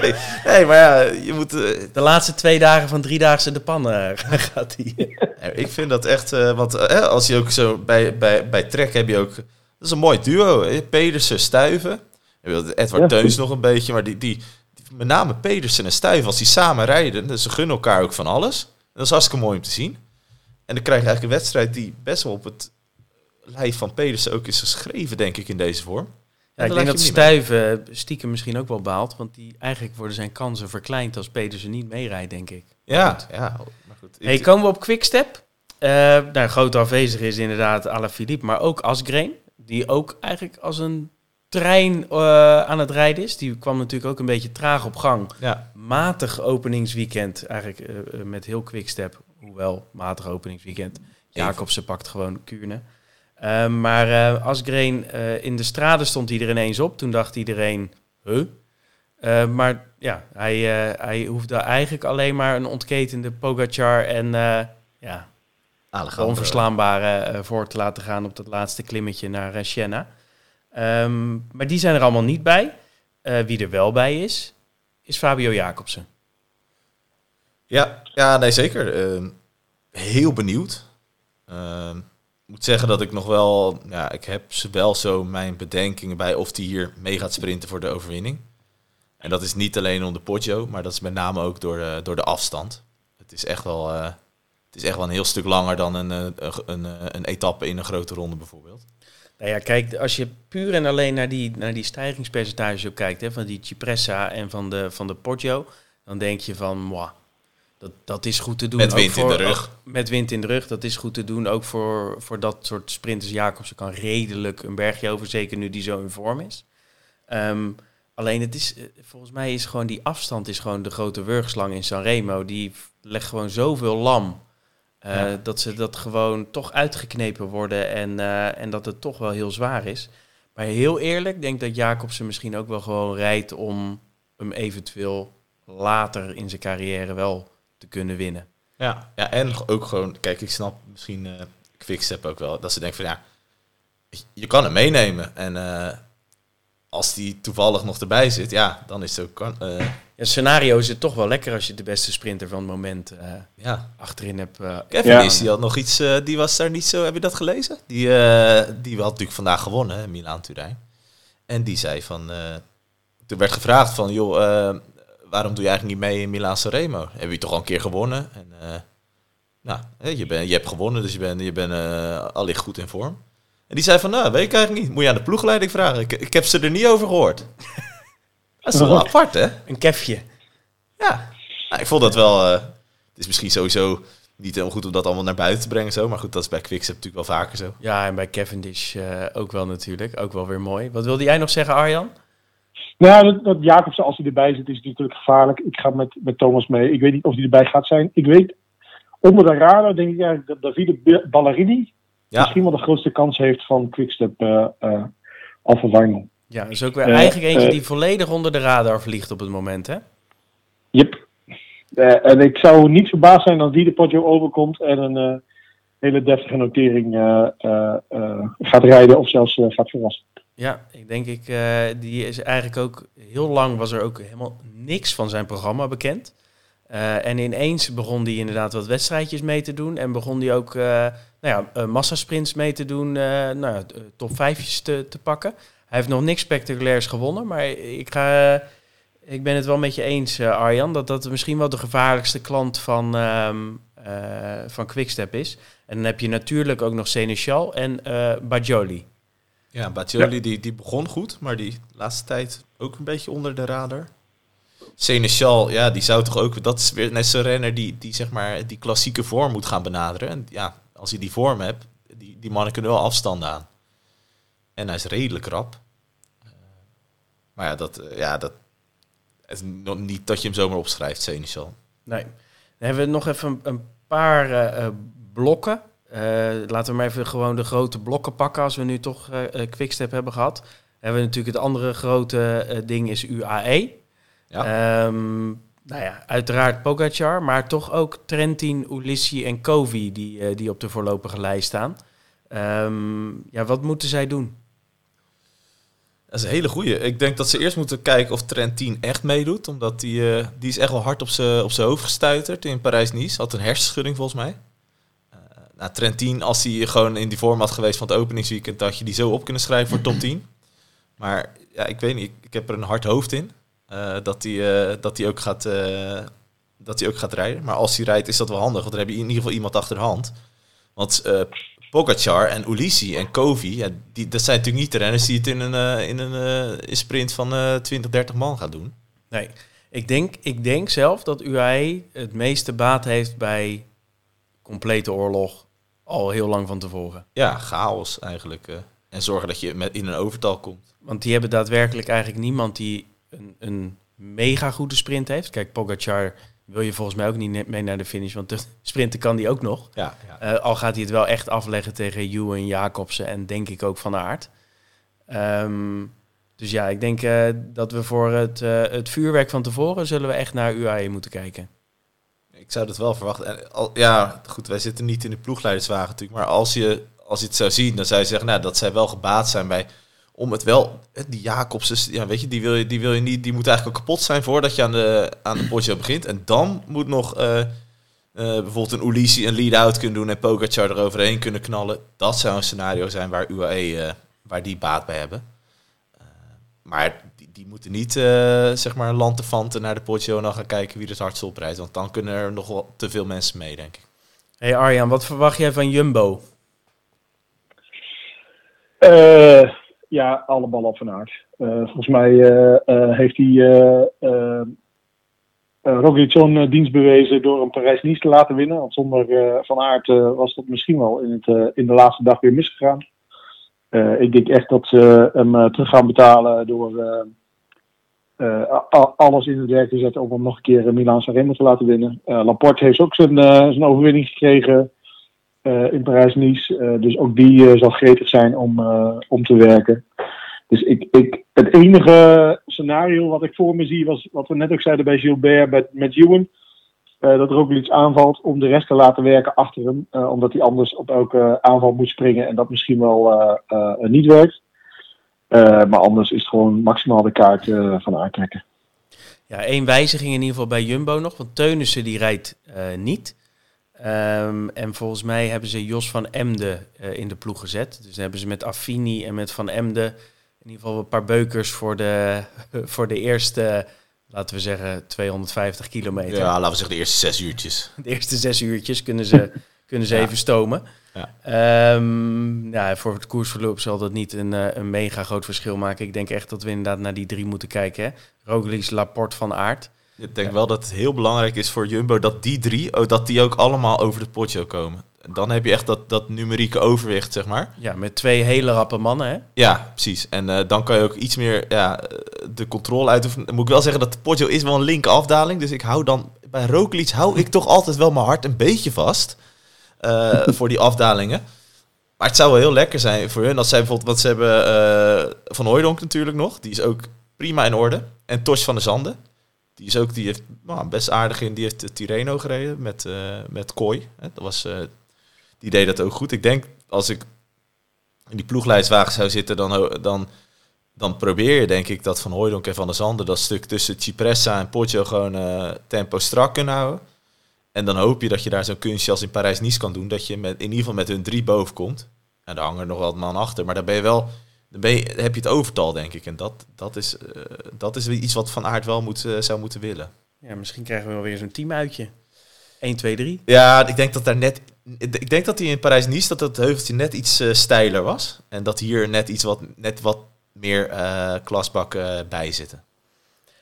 nee, nee, maar ja, je moet... eh, De laatste twee dagen van driedaagse de pannen gaat hij. ik vind dat echt... eh, want eh, als je ook zo... Bij, bij, bij Trek heb je ook... Dat is een mooi duo. hè, Pedersen, Stuiven. Edward Ja. Teuns nog een beetje, maar die, die, die- met name Pedersen en Stuiven, als die samen rijden, dus ze gunnen elkaar ook van alles. Dat is hartstikke mooi om te zien. En dan krijg je eigenlijk een wedstrijd die best wel op het lijf van Pedersen ook is geschreven, denk ik, in deze vorm. Ja, ik denk dat Stuiven stiekem misschien ook wel baalt. Want die, eigenlijk worden zijn kansen verkleind als Pedersen niet meerijdt, denk ik. Ja, Goed. ja. Maar goed. Hey, komen we op Quickstep? Eh nou, groot afwezig is inderdaad Alaphilippe, maar ook Asgreen. Die ook eigenlijk als een trein eh, aan het rijden is. Die kwam natuurlijk ook een beetje traag op gang. ja. Matig openingsweekend, eigenlijk eh, eh, met heel Quickstep. Hoewel, matig openingsweekend. Jacobsen pakt gewoon Kuurne. Eh, maar eh Asgreen, eh, in de straten stond hij er ineens op. Toen dacht iedereen, huh? Eh, maar ja, hij, hij hoefde eigenlijk alleen maar een ontketende Pogacar en ja, Alejandro. onverslaanbare voor te laten gaan op dat laatste klimmetje naar Siena. Ehm, maar die zijn er allemaal niet bij. Wie er wel bij is, is Fabio Jacobsen. Ja, ja nee, zeker. Ehm, heel benieuwd. Ik moet zeggen dat ik nog wel, ja, ik heb wel zo mijn bedenkingen bij of die hier mee gaat sprinten voor de overwinning. En dat is niet alleen om de Poggio, maar dat is met name ook door de, door de afstand. Het is echt wel, eh, het is echt wel een heel stuk langer dan een, eh, een, een, eh, etappe in een grote ronde bijvoorbeeld. Nou ja, kijk, als je puur en alleen naar die, naar die stijgingspercentages kijkt, hè, van die Cipressa en van de, van de Poggio, dan denk je van, mwah, dat, dat is goed te doen. Met wind in de rug. Met wind in de rug, dat is goed te doen. Ook voor, voor dat soort sprinters. Jacobsen kan redelijk een bergje over, zeker nu die zo in vorm is. Ehm, alleen het is, eh, volgens mij is gewoon die afstand is gewoon de grote wurgslang in Sanremo. Die legt gewoon zoveel lam Eh, Ja. Dat ze dat gewoon toch uitgeknepen worden en, eh, en dat het toch wel heel zwaar is. Maar heel eerlijk, denk dat Jacobsen misschien ook wel gewoon rijdt om hem eventueel later in zijn carrière wel te kunnen winnen. Ja, ja, en ook gewoon, kijk, ik snap misschien eh Quickstep ook wel, dat ze denken van ja, je kan hem meenemen. En eh, als die toevallig nog erbij zit, ja, dan is het ook, kan, eh, Ja, scenario is het toch wel lekker als je de beste sprinter van het moment eh, ja. achterin hebt. Kevin Ja. is, die had nog iets, eh, die was daar niet zo, heb je dat gelezen? Die, eh, die had natuurlijk vandaag gewonnen, Milaan-Turijn. En die zei van, eh toen werd gevraagd van, joh, eh, waarom doe je eigenlijk niet mee in Milaan-Sanremo? Heb je toch al een keer gewonnen? En, eh, nou, je, ben, je hebt gewonnen, dus je bent je bent, eh, allicht goed in vorm. En die zei van, nou, weet ik eigenlijk niet. Moet je aan de ploegleiding vragen. Ik, ik heb ze er niet over gehoord. dat is wel apart, hè? een kefje. Ja, nou, ik vond dat wel. eh, het is misschien sowieso niet helemaal goed om dat allemaal naar buiten te brengen, zo. Maar goed, dat is bij Quickstep natuurlijk wel vaker zo. Ja, en bij Cavendish ook wel natuurlijk. Ook wel weer mooi. Wat wilde jij nog zeggen, Arjan? Nou, dat, dat Jacobsen, als hij erbij zit, is natuurlijk gevaarlijk. Ik ga met, met Thomas mee. Ik weet niet of hij erbij gaat zijn. Ik weet, onder de radar denk ik eigenlijk dat Davide Ballerini Ja, misschien wel de grootste kans heeft van Quickstep uh, uh, Alfa. Ja, dat is ook weer Eh, eigenlijk eentje eh. die volledig onder de radar vliegt op het moment, hè? Yep. Eh, en ik zou niet verbaasd zijn als die de Poggio overkomt en een hele deftige notering gaat rijden of zelfs gaat verrassen. Ja, ik denk ik, eh, die is eigenlijk ook heel lang was er ook helemaal niks van zijn programma bekend. Eh, en ineens begon hij inderdaad wat wedstrijdjes mee te doen. En begon hij ook eh, nou ja, massasprints mee te doen, nou top vijfjes te, te pakken. Hij heeft nog niks spectaculairs gewonnen, maar ik, ga, ik ben het wel met je eens, Arjan, dat dat misschien wel de gevaarlijkste klant van, ehm eh, van Quickstep is. En dan heb je natuurlijk ook nog Seneschal en Bajoli. Ja Battioli die, die begon goed, maar die laatste tijd ook een beetje onder de radar. Seneschal, ja, die zou toch ook... Dat is weer net zo'n renner die, die, zeg maar, die klassieke vorm moet gaan benaderen. En ja, als hij die vorm hebt, die, die mannen kunnen wel afstanden aan. En hij is redelijk rap. Eh, maar ja, dat, eh, ja, dat, het is nog niet dat je hem zomaar opschrijft, Seneschal. Nee. Dan hebben we nog even een, een paar eh, blokken. Eh, laten we maar even gewoon de grote blokken pakken als we nu toch eh eh, Quickstep hebben gehad. Hebben we natuurlijk het andere grote ding is UAE. Ja. Ehm, nou ja, uiteraard Pogacar, maar toch ook Trentin, Ulissi en Kovi die, die op de voorlopige lijst staan. Ehm, ja, wat moeten zij doen? Dat is een hele goeie. Ik denk dat ze eerst moeten kijken of Trentin echt meedoet. Omdat die, die is echt wel hard op zijn op zijn hoofd gestuiterd in Parijs-Nice. Had een hersenschudding volgens mij. Nou, Trentin, als hij gewoon in die vorm had geweest van het openingsweekend... had je die zo op kunnen schrijven voor top 10. Maar ja, ik weet niet. Ik, ik heb er een hard hoofd in. eh, dat hij eh, dat hij ook, gaat, eh, dat hij ook gaat rijden. Maar als hij rijdt is dat wel handig. Want dan heb je in ieder geval iemand achter de hand. Want Pogacar en Ulissi en Kovi, ja, die, dat zijn natuurlijk niet de renners die het in een, in een in sprint van eh 20, 30 man gaan doen. Nee, ik denk, ik denk zelf dat UAE het meeste baat heeft bij complete oorlog al heel lang van tevoren. Ja, chaos eigenlijk. eh. en zorgen dat je met, in een overtal komt. Want die hebben daadwerkelijk eigenlijk niemand die een, een mega goede sprint heeft. Kijk, Pogacar wil je volgens mij ook niet net mee naar de finish, want de sprinten kan die ook nog. Ja, ja. Eh, al gaat hij het wel echt afleggen tegen Ewan Jacobsen en denk ik ook van Aert. Ehm, dus ja, ik denk eh, dat we voor het, het vuurwerk van tevoren zullen we echt naar UAE moeten kijken. Ik zou dat wel verwachten. En, al, ja, goed, wij zitten niet in de ploegleiderswagen natuurlijk. Maar als je, als je het zou zien, dan zou je zeggen nou, dat zij wel gebaat zijn bij... Om het wel, die Jacobs, ja, weet je, die wil je, die wil je niet, die moet eigenlijk al kapot zijn voordat je aan de, aan de Poggio begint. En dan moet nog eh, eh, bijvoorbeeld een Ulissi een lead-out kunnen doen en Pogacar eroverheen kunnen knallen. Dat zou een scenario zijn waar UAE, eh, waar die baat bij hebben. Maar die, moeten niet, eh, zeg maar, lantefanten naar de Poggio en dan gaan kijken wie er het hardst oprijdt. Want dan kunnen er nog wel te veel mensen mee, denk ik. Hey Arjan, wat verwacht jij van Jumbo? Uh, ja, alle ballen op van aard. Uh, volgens mij uh, heeft hij uh, zo'n dienst bewezen door een Parijs-Nice te laten winnen. Want zonder Van Aert was dat misschien wel in, het, in de laatste dag weer misgegaan. ik denk echt dat ze hem terug gaan betalen door alles in het werk te zetten om hem nog een keer Milaan Sanremo te laten winnen. Laporte heeft ook zijn, zijn overwinning gekregen in Parijs-Nice. dus ook die zal gretig zijn om, om te werken. Dus ik, ik, het enige scenario wat ik voor me zie was wat we net ook zeiden bij Gilbert met, met Ewan. Dat er ook iets aanvalt om de rest te laten werken achter hem. Uh, omdat hij anders op elke aanval moet springen en dat misschien wel niet werkt. Maar anders is het gewoon maximaal de kaart van aantrekken. Ja, één wijziging in ieder geval bij Jumbo nog. Want Teunissen die rijdt niet. Um, en volgens mij hebben ze Jos van Emden in de ploeg gezet. Dus hebben ze met Affini en met Van Emden in ieder geval een paar beukers voor de, voor de eerste, laten we zeggen, 250 kilometer. Ja, laten we zeggen de eerste zes uurtjes. De eerste zes uurtjes kunnen ze, kunnen ze even stomen. Ja. Um, ja, voor het koersverloop zal dat niet een, eh, een mega groot verschil maken. Ik denk echt dat we inderdaad naar die drie moeten kijken. Hè? Roglic, Laporte, Van Aert. Ik denk wel dat het heel belangrijk is voor Jumbo dat die drie, oh, dat die ook allemaal over de potje komen dan heb je echt dat, dat numerieke overwicht, zeg maar. Ja, met twee hele rappe mannen, hè? Ja, precies. En uh, dan kan je ook iets meer ja, de controle uit. Moet ik wel zeggen dat de Poggio is wel een linker afdaling. Dus ik hou dan bij Roglic hou ik toch altijd wel mijn hart een beetje vast uh, voor die afdalingen. Maar het zou wel heel lekker zijn voor hun als zij bijvoorbeeld, wat ze hebben uh, van Hooydonk natuurlijk nog, die is ook prima in orde. En Tosh van der Zanden, die is ook die heeft nou, best aardig in, die heeft Tireno gereden met met Kooi. Dat was die deed dat ook goed. Ik denk, als ik in die ploegleidswagen zou zitten, dan, dan, dan probeer je denk ik dat Van Hooydonk en Van der Zanden dat stuk tussen Cipressa en Poggio gewoon tempo strak kunnen houden. En dan hoop je dat je daar zo'n kunstje als in Parijs-Nice kan doen, dat je met, in ieder geval met hun drie boven komt. En daar hangen nog wel man achter, maar dan ben je wel, dan, ben je, heb je het overtal denk ik. En dat, dat, is, uh, dat is iets wat Van Aert wel moet, uh, zou moeten willen. Ja, misschien krijgen we wel weer zo'n teamuitje. 1, 2, 3. Ja, ik denk dat daar net ik denk dat hij in Parijs-Nice dat het heuveltje net iets uh, steiler was. En dat hier net iets wat, net wat meer klasbakken bij zitten.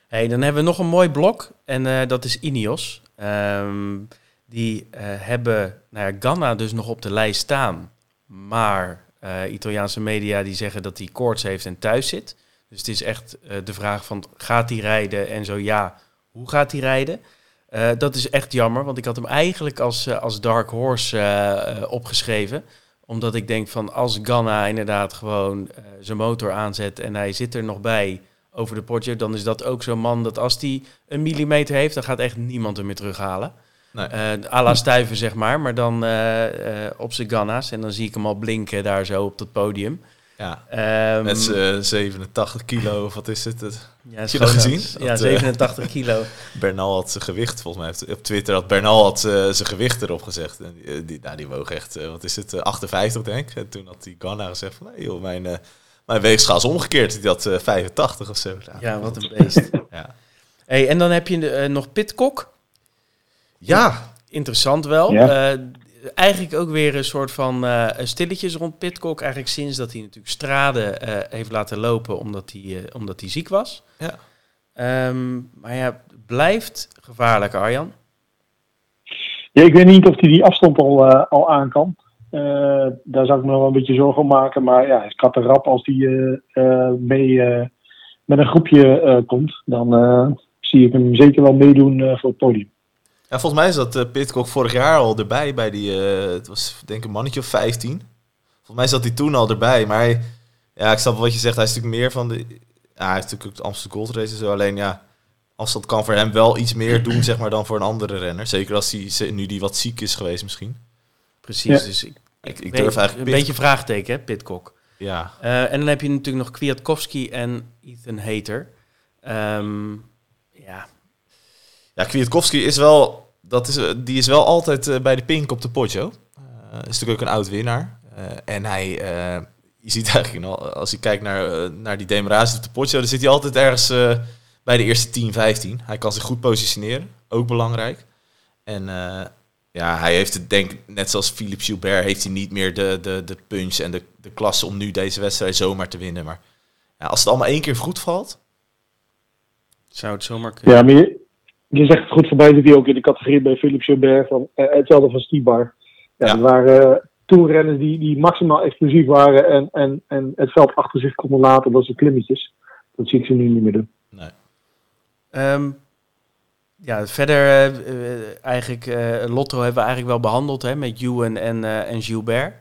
Hey, dan hebben we nog een mooi blok. En dat is Ineos. Um, die hebben nou ja, Ganna dus nog op de lijst staan. Maar Italiaanse media die zeggen dat hij koorts heeft en thuis zit. Dus het is echt de vraag van gaat hij rijden? En zo ja, hoe gaat hij rijden? Dat is echt jammer, want ik had hem eigenlijk als, als Dark Horse opgeschreven. Omdat ik denk van als Ganna inderdaad gewoon zijn motor aanzet en hij zit er nog bij over de potje, dan is dat ook zo'n man dat als hij een millimeter heeft, dan gaat echt niemand hem meer terughalen. Nee. à la stuiven, zeg maar, maar dan op zijn Ganna's. En dan zie ik hem al blinken daar zo op dat podium. Ja, um, met 87 kilo, of wat is het? het ja, heb je dat gezien? Ja, 87 kilo. Bernal had zijn gewicht, volgens mij op Twitter had Bernal had, uh, zijn gewicht erop gezegd. En die, die, nou, die woog echt, uh, wat is het, uh, 58 denk ik. En toen had die Ghana gezegd van, nee joh, mijn, mijn weegschaal is omgekeerd. Die had 85 of zo. Nou, ja, wat een beest. ja. Hey, en dan heb je nog Pitcock. Ja. Interessant wel. Ja eigenlijk ook weer een soort van uh, stilletjes rond Pitcock. Eigenlijk sinds dat hij natuurlijk Strade uh, heeft laten lopen omdat hij, uh, omdat hij ziek was. Ja. Um, maar ja, blijft gevaarlijk, Arjan. Ja, ik weet niet of hij die afstand al, al aan kan. Daar zou ik me wel een beetje zorgen om maken. Maar ja, is kat rap als hij mee met een groepje komt. Dan zie ik hem zeker wel meedoen voor het podium. Ja, volgens mij is dat Pitcock vorig jaar al erbij bij die, het was denk ik een mannetje of 15. Volgens mij zat hij toen al erbij, maar hij, ja, ik snap wat je zegt, hij is natuurlijk meer van de, hij heeft natuurlijk de Amsterdam Gold Race en zo, alleen ja, afstand kan voor hem wel iets meer doen, zeg maar, dan voor een andere renner. Zeker als hij nu die wat ziek is geweest misschien. Precies, dus ik, ik, ik durf eigenlijk... Een beetje vraagteken, hè, Pitcock. Ja. Uh, en dan heb je natuurlijk nog Kwiatkowski en Ethan Hater. Um, ja, ja, Kwiatkowski is wel, dat is, die is wel altijd uh, bij de pink op de potjo. Uh, is natuurlijk ook een oud winnaar. Uh, en hij, je ziet eigenlijk al, als je kijkt naar, naar die demaratie op de potjo, dan zit hij altijd ergens bij de eerste 10, 15. Hij kan zich goed positioneren, ook belangrijk. En ja, hij heeft het denk net zoals Philippe Gilbert, heeft hij niet meer de, de, de punch en de, de klasse om nu deze wedstrijd zomaar te winnen. Maar ja, als het allemaal één keer goed valt... Zou het zomaar kunnen. Ja, maar je zegt het goed voorbij, zit hij ook in de categorie bij Philippe Gilbert. Van, uh, hetzelfde van Stibar. Ja, ja. Er waren uh, toerrenners die, die maximaal explosief waren en, en, en het veld achter zich konden laten. Dat zijn klimmetjes. Dat zie ik ze nu niet meer doen. Nee. Ehm, ja, verder eh, eh, eigenlijk, eh, Lotto hebben we eigenlijk wel behandeld hè, met Ewan en, en Gilbert.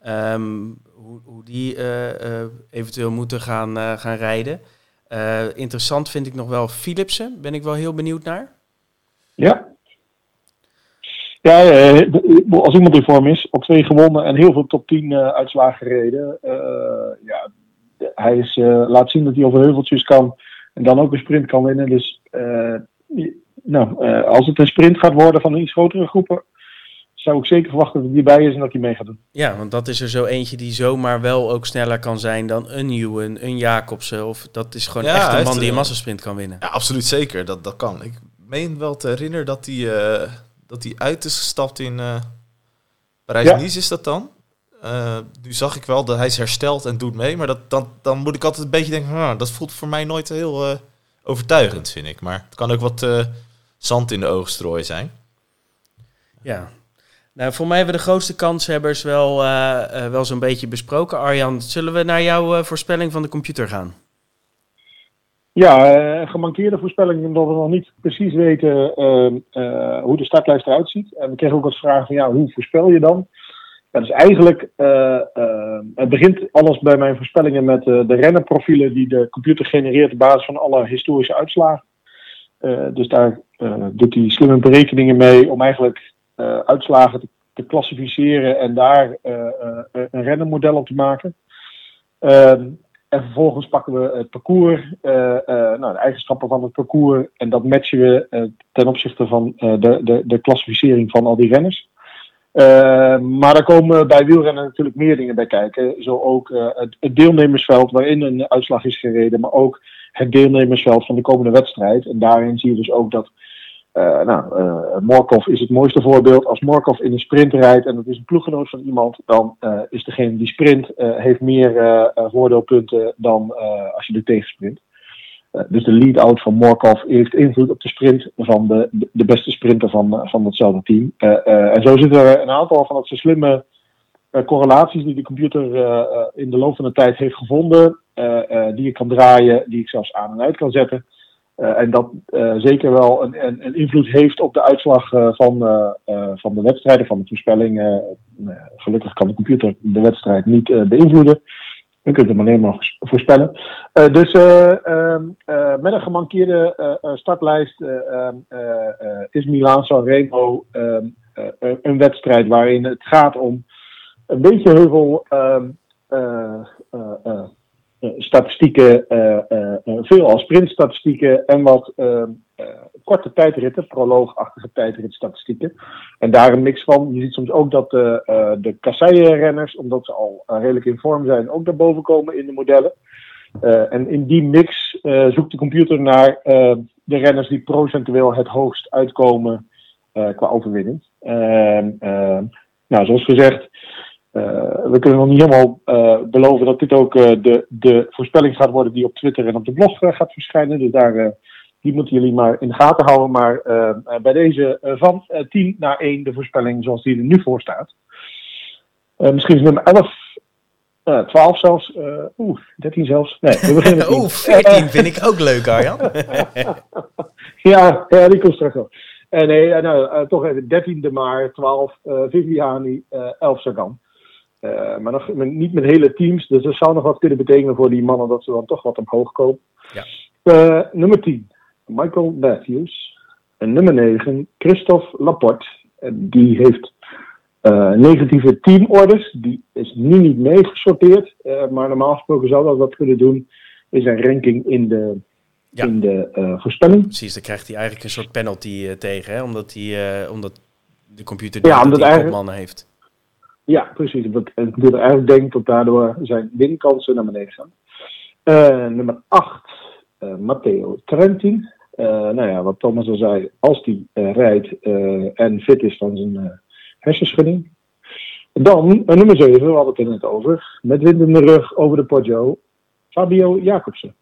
Ehm, hoe, hoe die eventueel moeten gaan, gaan rijden. Interessant vind ik nog wel Philipsen. Ben ik wel heel benieuwd naar. Ja. Ja, als iemand in vorm is, op twee gewonnen en heel veel top 10 eh, uitslagen gereden. ja, hij is, laat zien dat hij over heuveltjes kan en dan ook een sprint kan winnen. Dus nou, eh, als het een sprint gaat worden van iets grotere groepen, zou ik zeker verwachten dat hij erbij is en dat hij mee gaat doen. Ja, want dat is er zo eentje die zomaar wel ook sneller kan zijn dan een Ewan, een Jacobsen. Of dat is gewoon Ja, echt een man die een eh, massasprint kan winnen. Ja, absoluut zeker. Dat, dat kan. Ik meen wel te herinneren dat hij, eh, dat hij uit is gestapt in eh Parijs-Nice, is dat dan? Eh, nu zag ik wel dat hij is hersteld en doet mee. Maar dat, dan, dan moet ik altijd een beetje denken, "Ah, dat voelt voor mij nooit heel eh, overtuigend, vind ik. Maar het kan ook wat eh, zand in de ogen strooien zijn. Ja. Nou, voor mij hebben we de grootste kanshebbers wel, eh, eh, wel zo'n beetje besproken. Arjan, zullen we naar jouw eh, voorspelling van de computer gaan? Ja, eh, een gemankeerde voorspelling omdat we nog niet precies weten eh, eh, hoe de startlijst eruit ziet. En we kregen ook wat vragen van ja, hoe voorspel je dan? Ja, dus eigenlijk, het begint alles bij mijn voorspellingen met eh, de rennerprofielen die de computer genereert op basis van alle historische uitslagen. Eh, dus daar doet hij slimme berekeningen mee om eigenlijk eh, uitslagen te, te klassificeren en daar eh, eh, een rennermodel op te maken. Ehm, en vervolgens pakken we het parcours, eh, eh, nou, de eigenschappen van het parcours. En dat matchen we eh, ten opzichte van eh, de, de, de klassificering van al die renners. Eh, maar daar komen bij wielrennen natuurlijk meer dingen bij kijken. Zo ook eh, het, deelnemersveld waarin een uitslag is gereden. Maar ook het deelnemersveld van de komende wedstrijd. En daarin zie je dus ook dat eh nou, Morkov is het mooiste voorbeeld. Als Morkov in een sprint rijdt en dat is een ploeggenoot van iemand, dan is degene die sprint heeft meer voordeelpunten dan als je er tegen sprint. Eh, dus de lead-out van Morkov heeft invloed op de sprint van de, de, beste sprinter van, eh, van hetzelfde team. Eh, en zo zitten er een aantal van dat soort slimme correlaties die de computer in de loop van de tijd heeft gevonden, die je kan draaien, die ik zelfs aan en uit kan zetten. En dat zeker wel een, een, invloed heeft op de uitslag van, van de wedstrijden, van de voorspelling. Gelukkig kan de computer de wedstrijd niet beïnvloeden. Je kunt hem alleen maar voorspellen. Eh, dus eh, ehm, eh, met een gemankeerde startlijst eh, ehm, eh, eh, is Milaan Sanremo ehm, eh, eh, een wedstrijd waarin het gaat om een beetje heuvel statistieken, eh, veelal sprintstatistieken en wat korte tijdritten, proloogachtige tijdritstatistieken. En daar een mix van. Je ziet soms ook dat de, eh de kasseien-renners, omdat ze al eh, redelijk in vorm zijn, ook daarboven komen in de modellen. Eh, en in die mix eh, zoekt de computer naar eh, de renners die procentueel het hoogst uitkomen eh, qua overwinning. Nou, zoals gezegd, eh, we kunnen nog niet helemaal eh, beloven dat dit ook eh, de, de voorspelling gaat worden die op Twitter en op de blog eh, gaat verschijnen. Dus daar, eh, die moeten jullie maar in de gaten houden. Maar eh, eh, bij deze eh, van eh, 10 naar 1 de voorspelling zoals die er nu voor staat. Misschien is nummer 11, eh 12 zelfs. eh, Oeh, 13 zelfs. Nee, we beginnen met 10. Oeh, 14 vind ik ook leuk, Arjan. Ja, ja, die komt straks wel. Eh, nee, nou, toch even 13e maar, 12 eh Viviani, eh 11 Sagan. Maar nog niet met hele teams, dus dat zou nog wat kunnen betekenen voor die mannen dat ze dan toch wat omhoog komen. Ja. Nummer 10, Michael Matthews. En nummer 9, Christophe Laporte. En die heeft eh, negatieve teamorders. Die is nu niet meegesorteerd, eh, maar normaal gesproken zou dat wat kunnen doen. Is een ranking in de, Ja. in de voorspelling. Precies, dan krijgt hij eigenlijk een soort penalty tegen, hè? Omdat, hij, omdat de computer Ja, denkt omdat dat hij eigenlijk- kopmannen heeft. Ja, precies. Het computer eigenlijk denkt dat daardoor zijn winkansen naar beneden gaan. Nummer 8, eh, Matteo Trentin. Eh, nou ja, wat Thomas al zei, als die eh, rijdt eh, en fit is van zijn eh, hersenschudding. Dan nummer 7, we hadden het er net over, met wind in de rug over de Poggio, Fabio Jacobsen.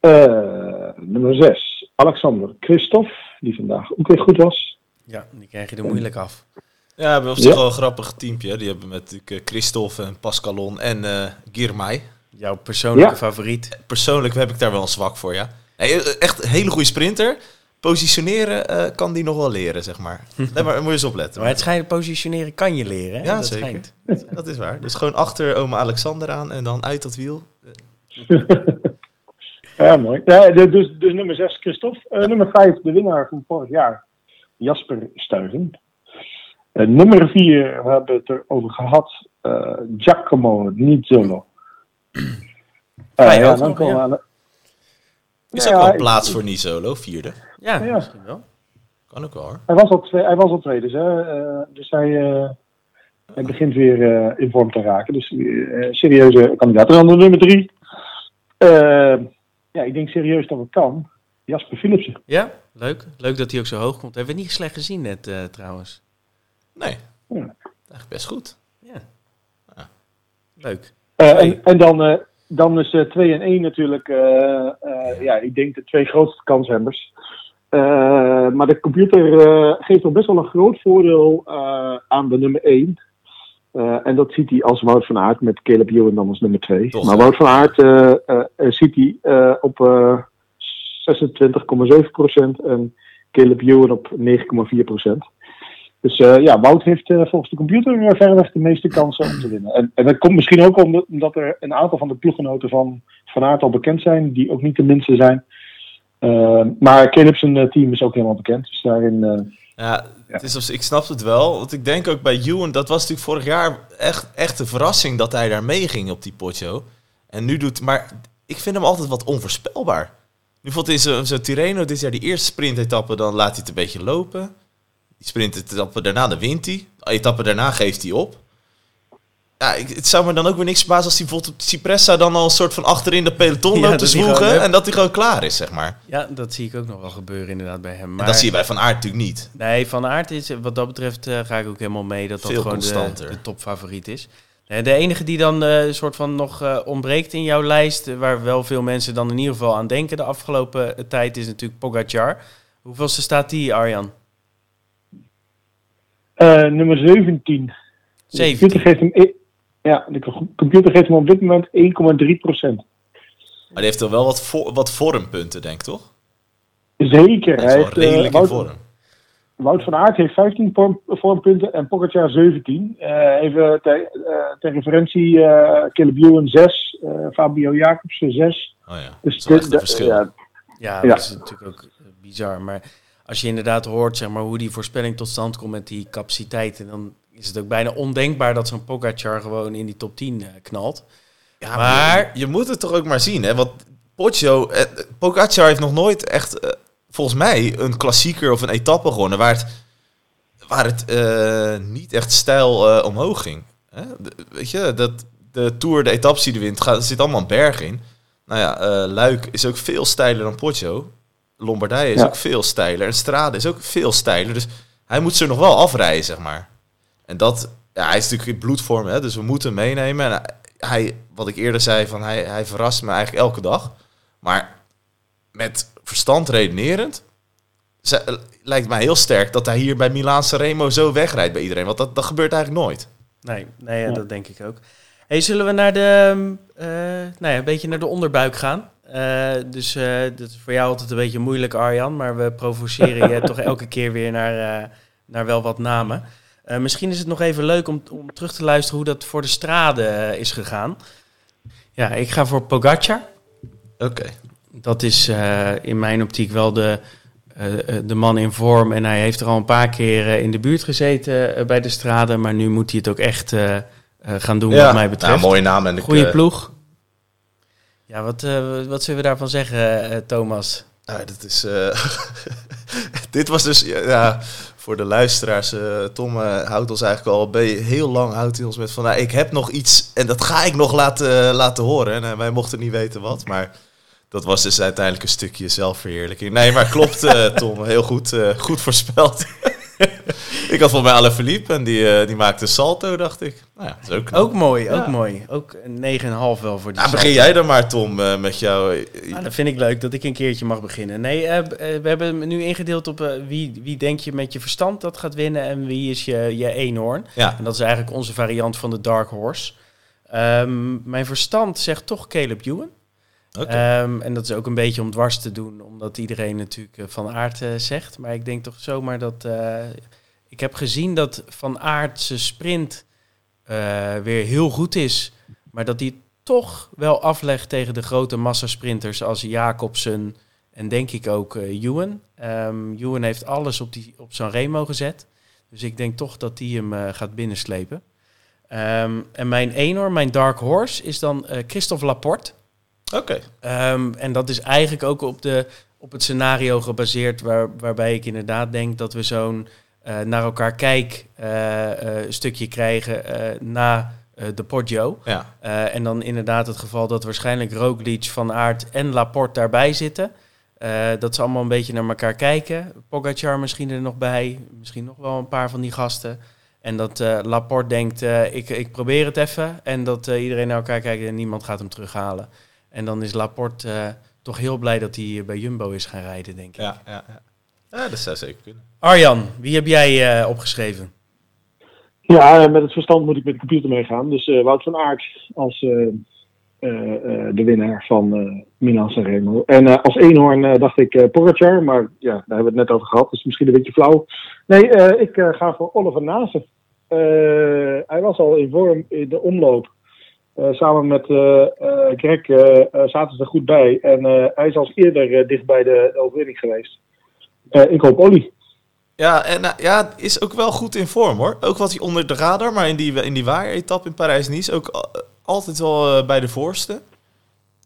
Eh, nummer 6, Alexander Christophe, die vandaag ook weer goed was. Ja, die krijg je er moeilijk af. Ja, we hebben op zich wel een grappig teampje. Die hebben met natuurlijk Christophe en Pascalon en eh Girmay. Jouw persoonlijke Ja. favoriet. Persoonlijk heb ik daar wel een zwak voor, ja. Nee, eh, echt een hele goede sprinter. Positioneren eh, kan die nog wel leren, zeg maar. Nee, maar moet je eens opletten. Maar het schijnt positioneren kan je leren. Hè? Ja, dat zeker. schijnt. Dat is waar. Dus gewoon achter oma Alexander aan en dan uit dat wiel. Ja, mooi. Ja, dus, dus nummer 6, Christophe. Eh, nummer 5, de winnaar van vorig jaar, Jasper Stuyven. Nummer 4, we hebben het erover gehad, eh, Giacomo Nizzolo. Vrij ja, dan komen we aan de- Is Ja, ook wel ik- plaats voor Nisolo, vierde. Ja, Ja. misschien wel. Kan ook wel hoor. Hij was al, twee, hij was al tweede, dus, hè? Eh, dus hij, eh, hij begint weer eh, in vorm te raken. Dus eh, serieuze kandidaat. En dan de nummer 3. ja, ik denk serieus dat het kan. Jasper Philipsen. Ja, leuk. Leuk dat hij ook zo hoog komt. Hebben we niet slecht gezien net eh, trouwens. Nee, Ja. eigenlijk best goed. Ja. Leuk. Eh, Twee. en, en dan, eh, dan is 2 en 1 natuurlijk, eh, eh, ja, ik denk de twee grootste kanshebbers. Eh, maar de computer eh, geeft toch best wel een groot voordeel eh, aan de nummer 1. Eh, en dat ziet hij als Wout van Aert met Caleb Ewan dan als nummer 2. Toch, Maar? Wout van Aert eh, eh, eh, ziet hij eh, op eh 26,7% en Caleb Ewan op 9,4%. Dus eh, ja, Wout heeft eh, volgens de computer uh, verreweg de meeste kansen om te winnen. En, en dat komt misschien ook omdat, er een aantal van de ploeggenoten van Van Aert al bekend zijn, die ook niet de minste zijn. Eh, maar Caleb zijn eh, team is ook helemaal bekend. Dus daarin. eh, Ja, het is als, ik snap het wel. Want ik denk ook bij Ewan, dat was natuurlijk vorig jaar echt, echt een verrassing dat hij daar meeging op die potjo. En nu doet, maar ik vind hem altijd wat onvoorspelbaar. Nu vond hij zo, zo Tirreno dit jaar die eerste sprintetappe, dan laat hij het een beetje lopen. Die sprintetappe daarna, dan wint hij. De etappe daarna geeft hij op. Ja, ik, het zou me dan ook weer niks verbazen als hij bijvoorbeeld op Cipressa dan al een soort van achterin de peloton Ja, loopt te zwoegen. En dat hij gewoon klaar is, zeg maar. Ja, dat zie ik ook nog wel gebeuren inderdaad bij hem. Maar En dat zie je bij Van Aert natuurlijk niet. Nee, Van Aert is, wat dat betreft eh, ga ik ook helemaal mee dat dat gewoon de, de topfavoriet is. De enige die dan eh, een soort van nog eh, ontbreekt in jouw lijst, waar wel veel mensen dan in ieder geval aan denken de afgelopen tijd, is natuurlijk Pogacar. Hoeveelste staat die, Arjan? Eh, nummer 17. De 17. computer geeft hem, e- ja, de computer geeft hem op dit moment 1,3%. Maar die heeft toch wel wat, vo- wat vormpunten, denk ik, toch? Zeker. Hij Hij is wel heeft, eh, redelijk in Wout, vorm. Wout van Aert heeft 15 vorm, vormpunten en Pogacar 17. Eh, even ter, eh, ter referentie, eh Caleb Ewan 6, eh, Fabio Jacobsen 6. Oh ja, Dus dat is dit- een verschil. ja, Ja, Ja. dat is natuurlijk ook bizar. Maar als je inderdaad hoort zeg maar, hoe die voorspelling tot stand komt met die capaciteiten, dan is het ook bijna ondenkbaar dat zo'n Pogacar gewoon in die top 10 eh, knalt. Ja, Maar- je, je moet het toch ook maar zien, hè? Want Poggio, eh, Pogacar heeft nog nooit echt, eh, volgens mij, een klassieker of een etappe gewonnen waar het, waar het eh, niet echt stijl eh, omhoog ging. Hè? De- weet je, dat, de Tour, de etappes die hij wint, gaat, zit allemaal een berg in. Nou ja, Luik is ook veel steiler dan Poggio. Lombardije is Ja. ook veel steiler. En Strade is ook veel steiler. Dus hij moet ze nog wel afrijden, zeg maar. En dat, ja, hij is natuurlijk in bloedvorm, hè, dus we moeten hem meenemen. En hij, wat ik eerder zei, van hij, hij verrast me eigenlijk elke dag. Maar met verstand redenerend, ze- eh, lijkt mij heel sterk dat hij hier bij Milaan Remo zo wegrijdt bij iedereen. Want dat, dat gebeurt eigenlijk nooit. Nee, nee ja, dat denk ik ook. Hey, zullen we naar de, eh, nou ja, een beetje naar de onderbuik gaan? Eh, dus eh dat is voor jou altijd een beetje moeilijk, Arjan, maar we provoceren je toch elke keer weer naar, eh, naar wel wat namen. Eh, misschien is het nog even leuk om, om terug te luisteren hoe dat voor de strade is gegaan. Ja, ik ga voor Pogacar. Oké. Dat is eh, in mijn optiek wel de, de man in vorm. En hij heeft er al een paar keer in de buurt gezeten bij de strade. Maar nu moet hij het ook echt gaan doen, wat mij betreft. Nou, mooie naam. En eh, ploeg. Ja, wat, eh, wat zullen we daarvan zeggen, eh, Thomas? Nou, dat is, eh, dit was dus, ja, voor de luisteraars, Tom houdt ons eigenlijk al heel lang, houdt hij ons met van, nou, ik heb nog iets en dat ga ik nog laten, laten horen. En wij mochten niet weten wat, maar dat was dus uiteindelijk een stukje zelfverheerlijking. Nee, maar klopt Tom, heel goed, goed voorspeld. ik had volgens mij Alain Philippe en die, eh, die maakte salto, dacht ik. Nou ja, dat is ook. Ook mooi, ook mooi. Ook een 9,5 wel voor die Nou, begin jij dan maar, Tom, eh, met jou. Nou, dat vind ik leuk dat ik een keertje mag beginnen. Nee, eh, eh, we hebben hem nu ingedeeld op eh, wie, wie denk je met je verstand dat gaat winnen en wie is je, je eenhoorn. Ja, En dat is eigenlijk onze variant van de Dark Horse. Ehm, mijn verstand zegt toch Caleb Ewan. Ehm, en dat is ook een beetje om dwars te doen, omdat iedereen natuurlijk eh, Van Aert eh, zegt. Maar ik denk toch zomaar dat... eh, ik heb gezien dat Van Aert zijn sprint weer heel goed is. Maar dat het toch wel aflegt tegen de grote massasprinters als Jacobsen en denk ik ook eh Ewan. Heeft alles op, die, op Sanremo gezet. Dus ik denk toch dat hij hem gaat binnenslepen. Ehm, en mijn eenhoorn, mijn dark horse, is dan Christophe Laporte. Oké. Ehm, en dat is eigenlijk ook op, de, op het scenario gebaseerd waar, waarbij ik inderdaad denk dat we zo'n eh, naar elkaar kijk eh, eh, stukje krijgen na de Poggio. Ja. En dan inderdaad het geval dat waarschijnlijk Roglic, Van Aert en Laporte daarbij zitten. Dat ze allemaal een beetje naar elkaar kijken. Pogacar misschien er nog bij. Misschien nog wel een paar van die gasten. En dat eh, Laporte denkt, ik, ik probeer het even. En dat iedereen naar elkaar kijkt en niemand gaat hem terughalen. En dan is Laporte eh, toch heel blij dat hij eh, bij Jumbo is gaan rijden, denk ik. Ja, ja, ja. ja, dat zou zeker kunnen. Arjan, wie heb jij eh, opgeschreven? Ja, met het verstand moet ik met de computer meegaan. Dus eh, Wout van Aert als eh, eh, eh, de winnaar van eh Milan Sanremo. En eh, als eenhoorn eh, dacht ik eh Pogacar, maar ja, daar hebben we het net over gehad. Dus misschien een beetje flauw. Nee, eh, ik eh, ga voor Oliver Nase. Eh, hij was al in vorm in de omloop. Eh, samen met eh eh, Greg zaten ze er goed bij. En eh, hij is als eerder dicht bij de, de overwinning geweest. Eh, ik hoop Olly. Ja, en nou, ja, is ook wel goed in vorm hoor. Ook wat hij onder de radar, maar in die, in die waaieretappe in Parijs-Nice ook al- altijd wel bij de voorste.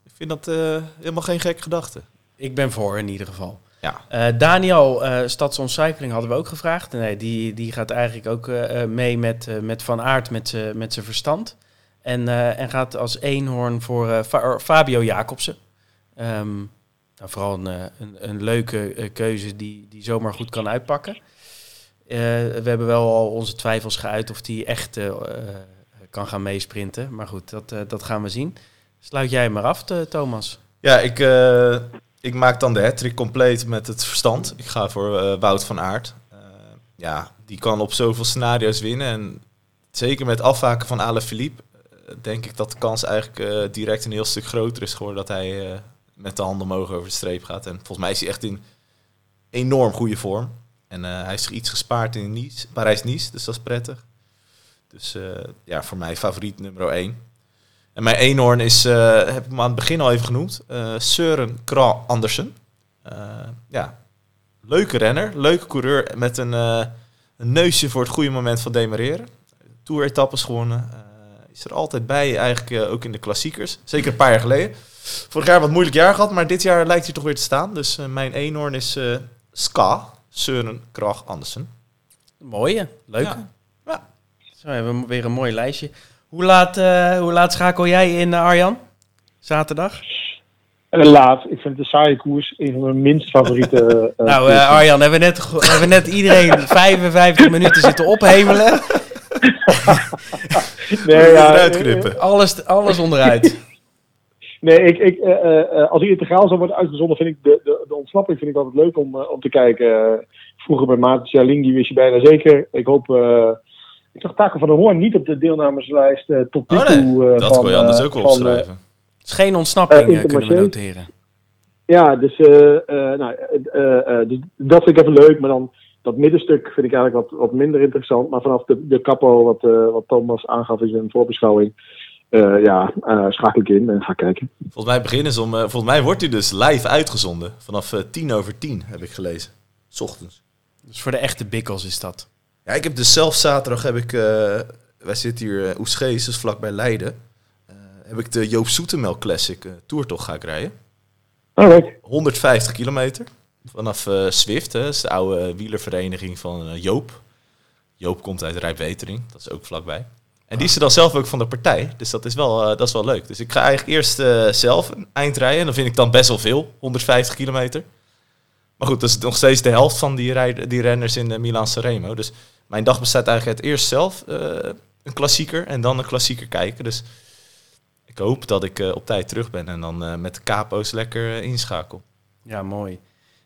Ik vind dat eh, helemaal geen gekke gedachte. Ik ben voor in ieder geval. Ja. Eh, Daniel, eh Stadsoncycling hadden we ook gevraagd. Nee, die, die gaat eigenlijk ook mee met, eh, met Van Aert met met zijn verstand. En, eh, en gaat als eenhoorn voor eh, Fa- Fabio Jacobsen. Ehm, nou, vooral een, eh, een, een leuke keuze die, die zomaar goed kan uitpakken. We hebben wel al onze twijfels geuit of die echt kan gaan meesprinten. Maar goed, dat, dat gaan we zien. Sluit jij maar af, Thomas. Ja, ik, ik maak dan de hat compleet met het verstand. Ik ga voor Wout van Aert. Ja, die kan op zoveel scenario's winnen. En zeker met afhaken van Alaphilippe eh, denk ik dat de kans eigenlijk eh, direct een heel stuk groter is geworden dat hij eh, met de handen omhoog over de streep gaat. En volgens mij is hij echt in enorm goede vorm. En eh, hij is iets gespaard in nice, Parijs-Nice, dus dat is prettig. Dus ja, voor mij favoriet nummer 1. En mijn eenhoorn is, heb ik hem aan het begin al even genoemd, Søren Kragh Andersen. Ja, leuke renner, leuke coureur met een, een neusje voor het goede moment van demareren. Tour-etappes gewonnen. Is er altijd bij, eigenlijk eh, ook in de klassiekers. Zeker een paar jaar geleden. Vorig jaar wat moeilijk jaar gehad, maar dit jaar lijkt hij toch weer te staan. Dus eh, mijn eenhoorn is eh Ska, Søren Kragh Andersen. Mooie, leuke. Ja. Ja. Zo hebben we weer een mooi lijstje. Hoe laat, eh, hoe laat schakel jij in, Arjan? Zaterdag? Laat, ik vind een saaie koers een van mijn minst favoriete. eh, nou, eh, Arjan, hebben we, net, hebben we net iedereen 55 minuten zitten ophemelen. nee, eruit eh, knippen. Alles, alles onderuit. Nee, ik, ik, eh, eh, eh, als integraal zou worden uitgezonden, vind ik de, de, de ontsnapping vind ik altijd leuk om, eh, om te kijken. Eh, vroeger bij Maarten Jaling, die wist je bijna zeker. Ik hoop. eh, ik zag Taco van der Hoorn niet op de deelnemerslijst eh, tot nu Oh nee, toe. eh, dat van, kon je anders eh, ook wel eh, opschrijven. Het is geen ontsnapping, Eh, eh, kunnen we noteren. Ja, dus, eh, eh, nou, eh, eh, eh, dus dat vind ik even leuk. Maar dan dat middenstuk vind ik eigenlijk wat, wat minder interessant. Maar vanaf de, de capo, wat, eh, wat Thomas aangaf in zijn voorbeschouwing. eh, ja, eh, schakel ik in en ga kijken. Volgens mij beginnen ze om. volgens mij wordt hij dus live uitgezonden. Vanaf tien over tien heb ik gelezen. 's ochtends. Dus voor de echte bikkels is dat. Ja, ik heb dus zelf zaterdag heb ik. eh, wij zitten hier uh, Oesgees, dus vlakbij Leiden. eh, heb ik de Joop Zoetemelk Classic uh, Tourtocht ga ik rijden. Alright. 150 kilometer. Vanaf uh, Swift, hè, de oude wielervereniging van uh, Joop. Joop komt uit Rijpwetering, dat is ook vlakbij. En die is er dan zelf ook van de partij. Dus dat is wel, uh, dat is wel leuk. Dus ik ga eigenlijk eerst zelf een eind rijden. En dan vind ik dan best wel veel, 150 kilometer. Maar goed, dat is nog steeds de helft van die, rij, die renners in de Milan Sanremo. Dus mijn dag bestaat eigenlijk uit eerst zelf een klassieker en dan een klassieker kijken. Dus ik hoop dat ik op tijd terug ben en dan met de capo's lekker inschakel. Ja, mooi.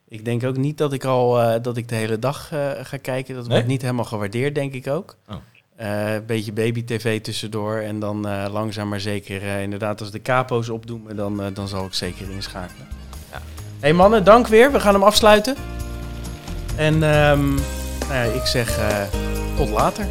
Ik denk ook niet dat ik al uh, dat ik de hele dag uh, ga kijken. Dat Nee? wordt niet helemaal gewaardeerd, denk ik ook. Oh. Eh, Een beetje baby-tv tussendoor. En dan eh, langzaam maar zeker, eh, inderdaad, als de capo's opdoemen, dan, eh, dan zal ik zeker inschakelen. Ja. hey mannen, dank weer. We gaan hem afsluiten. En ehm, nou ja, ik zeg eh, tot later.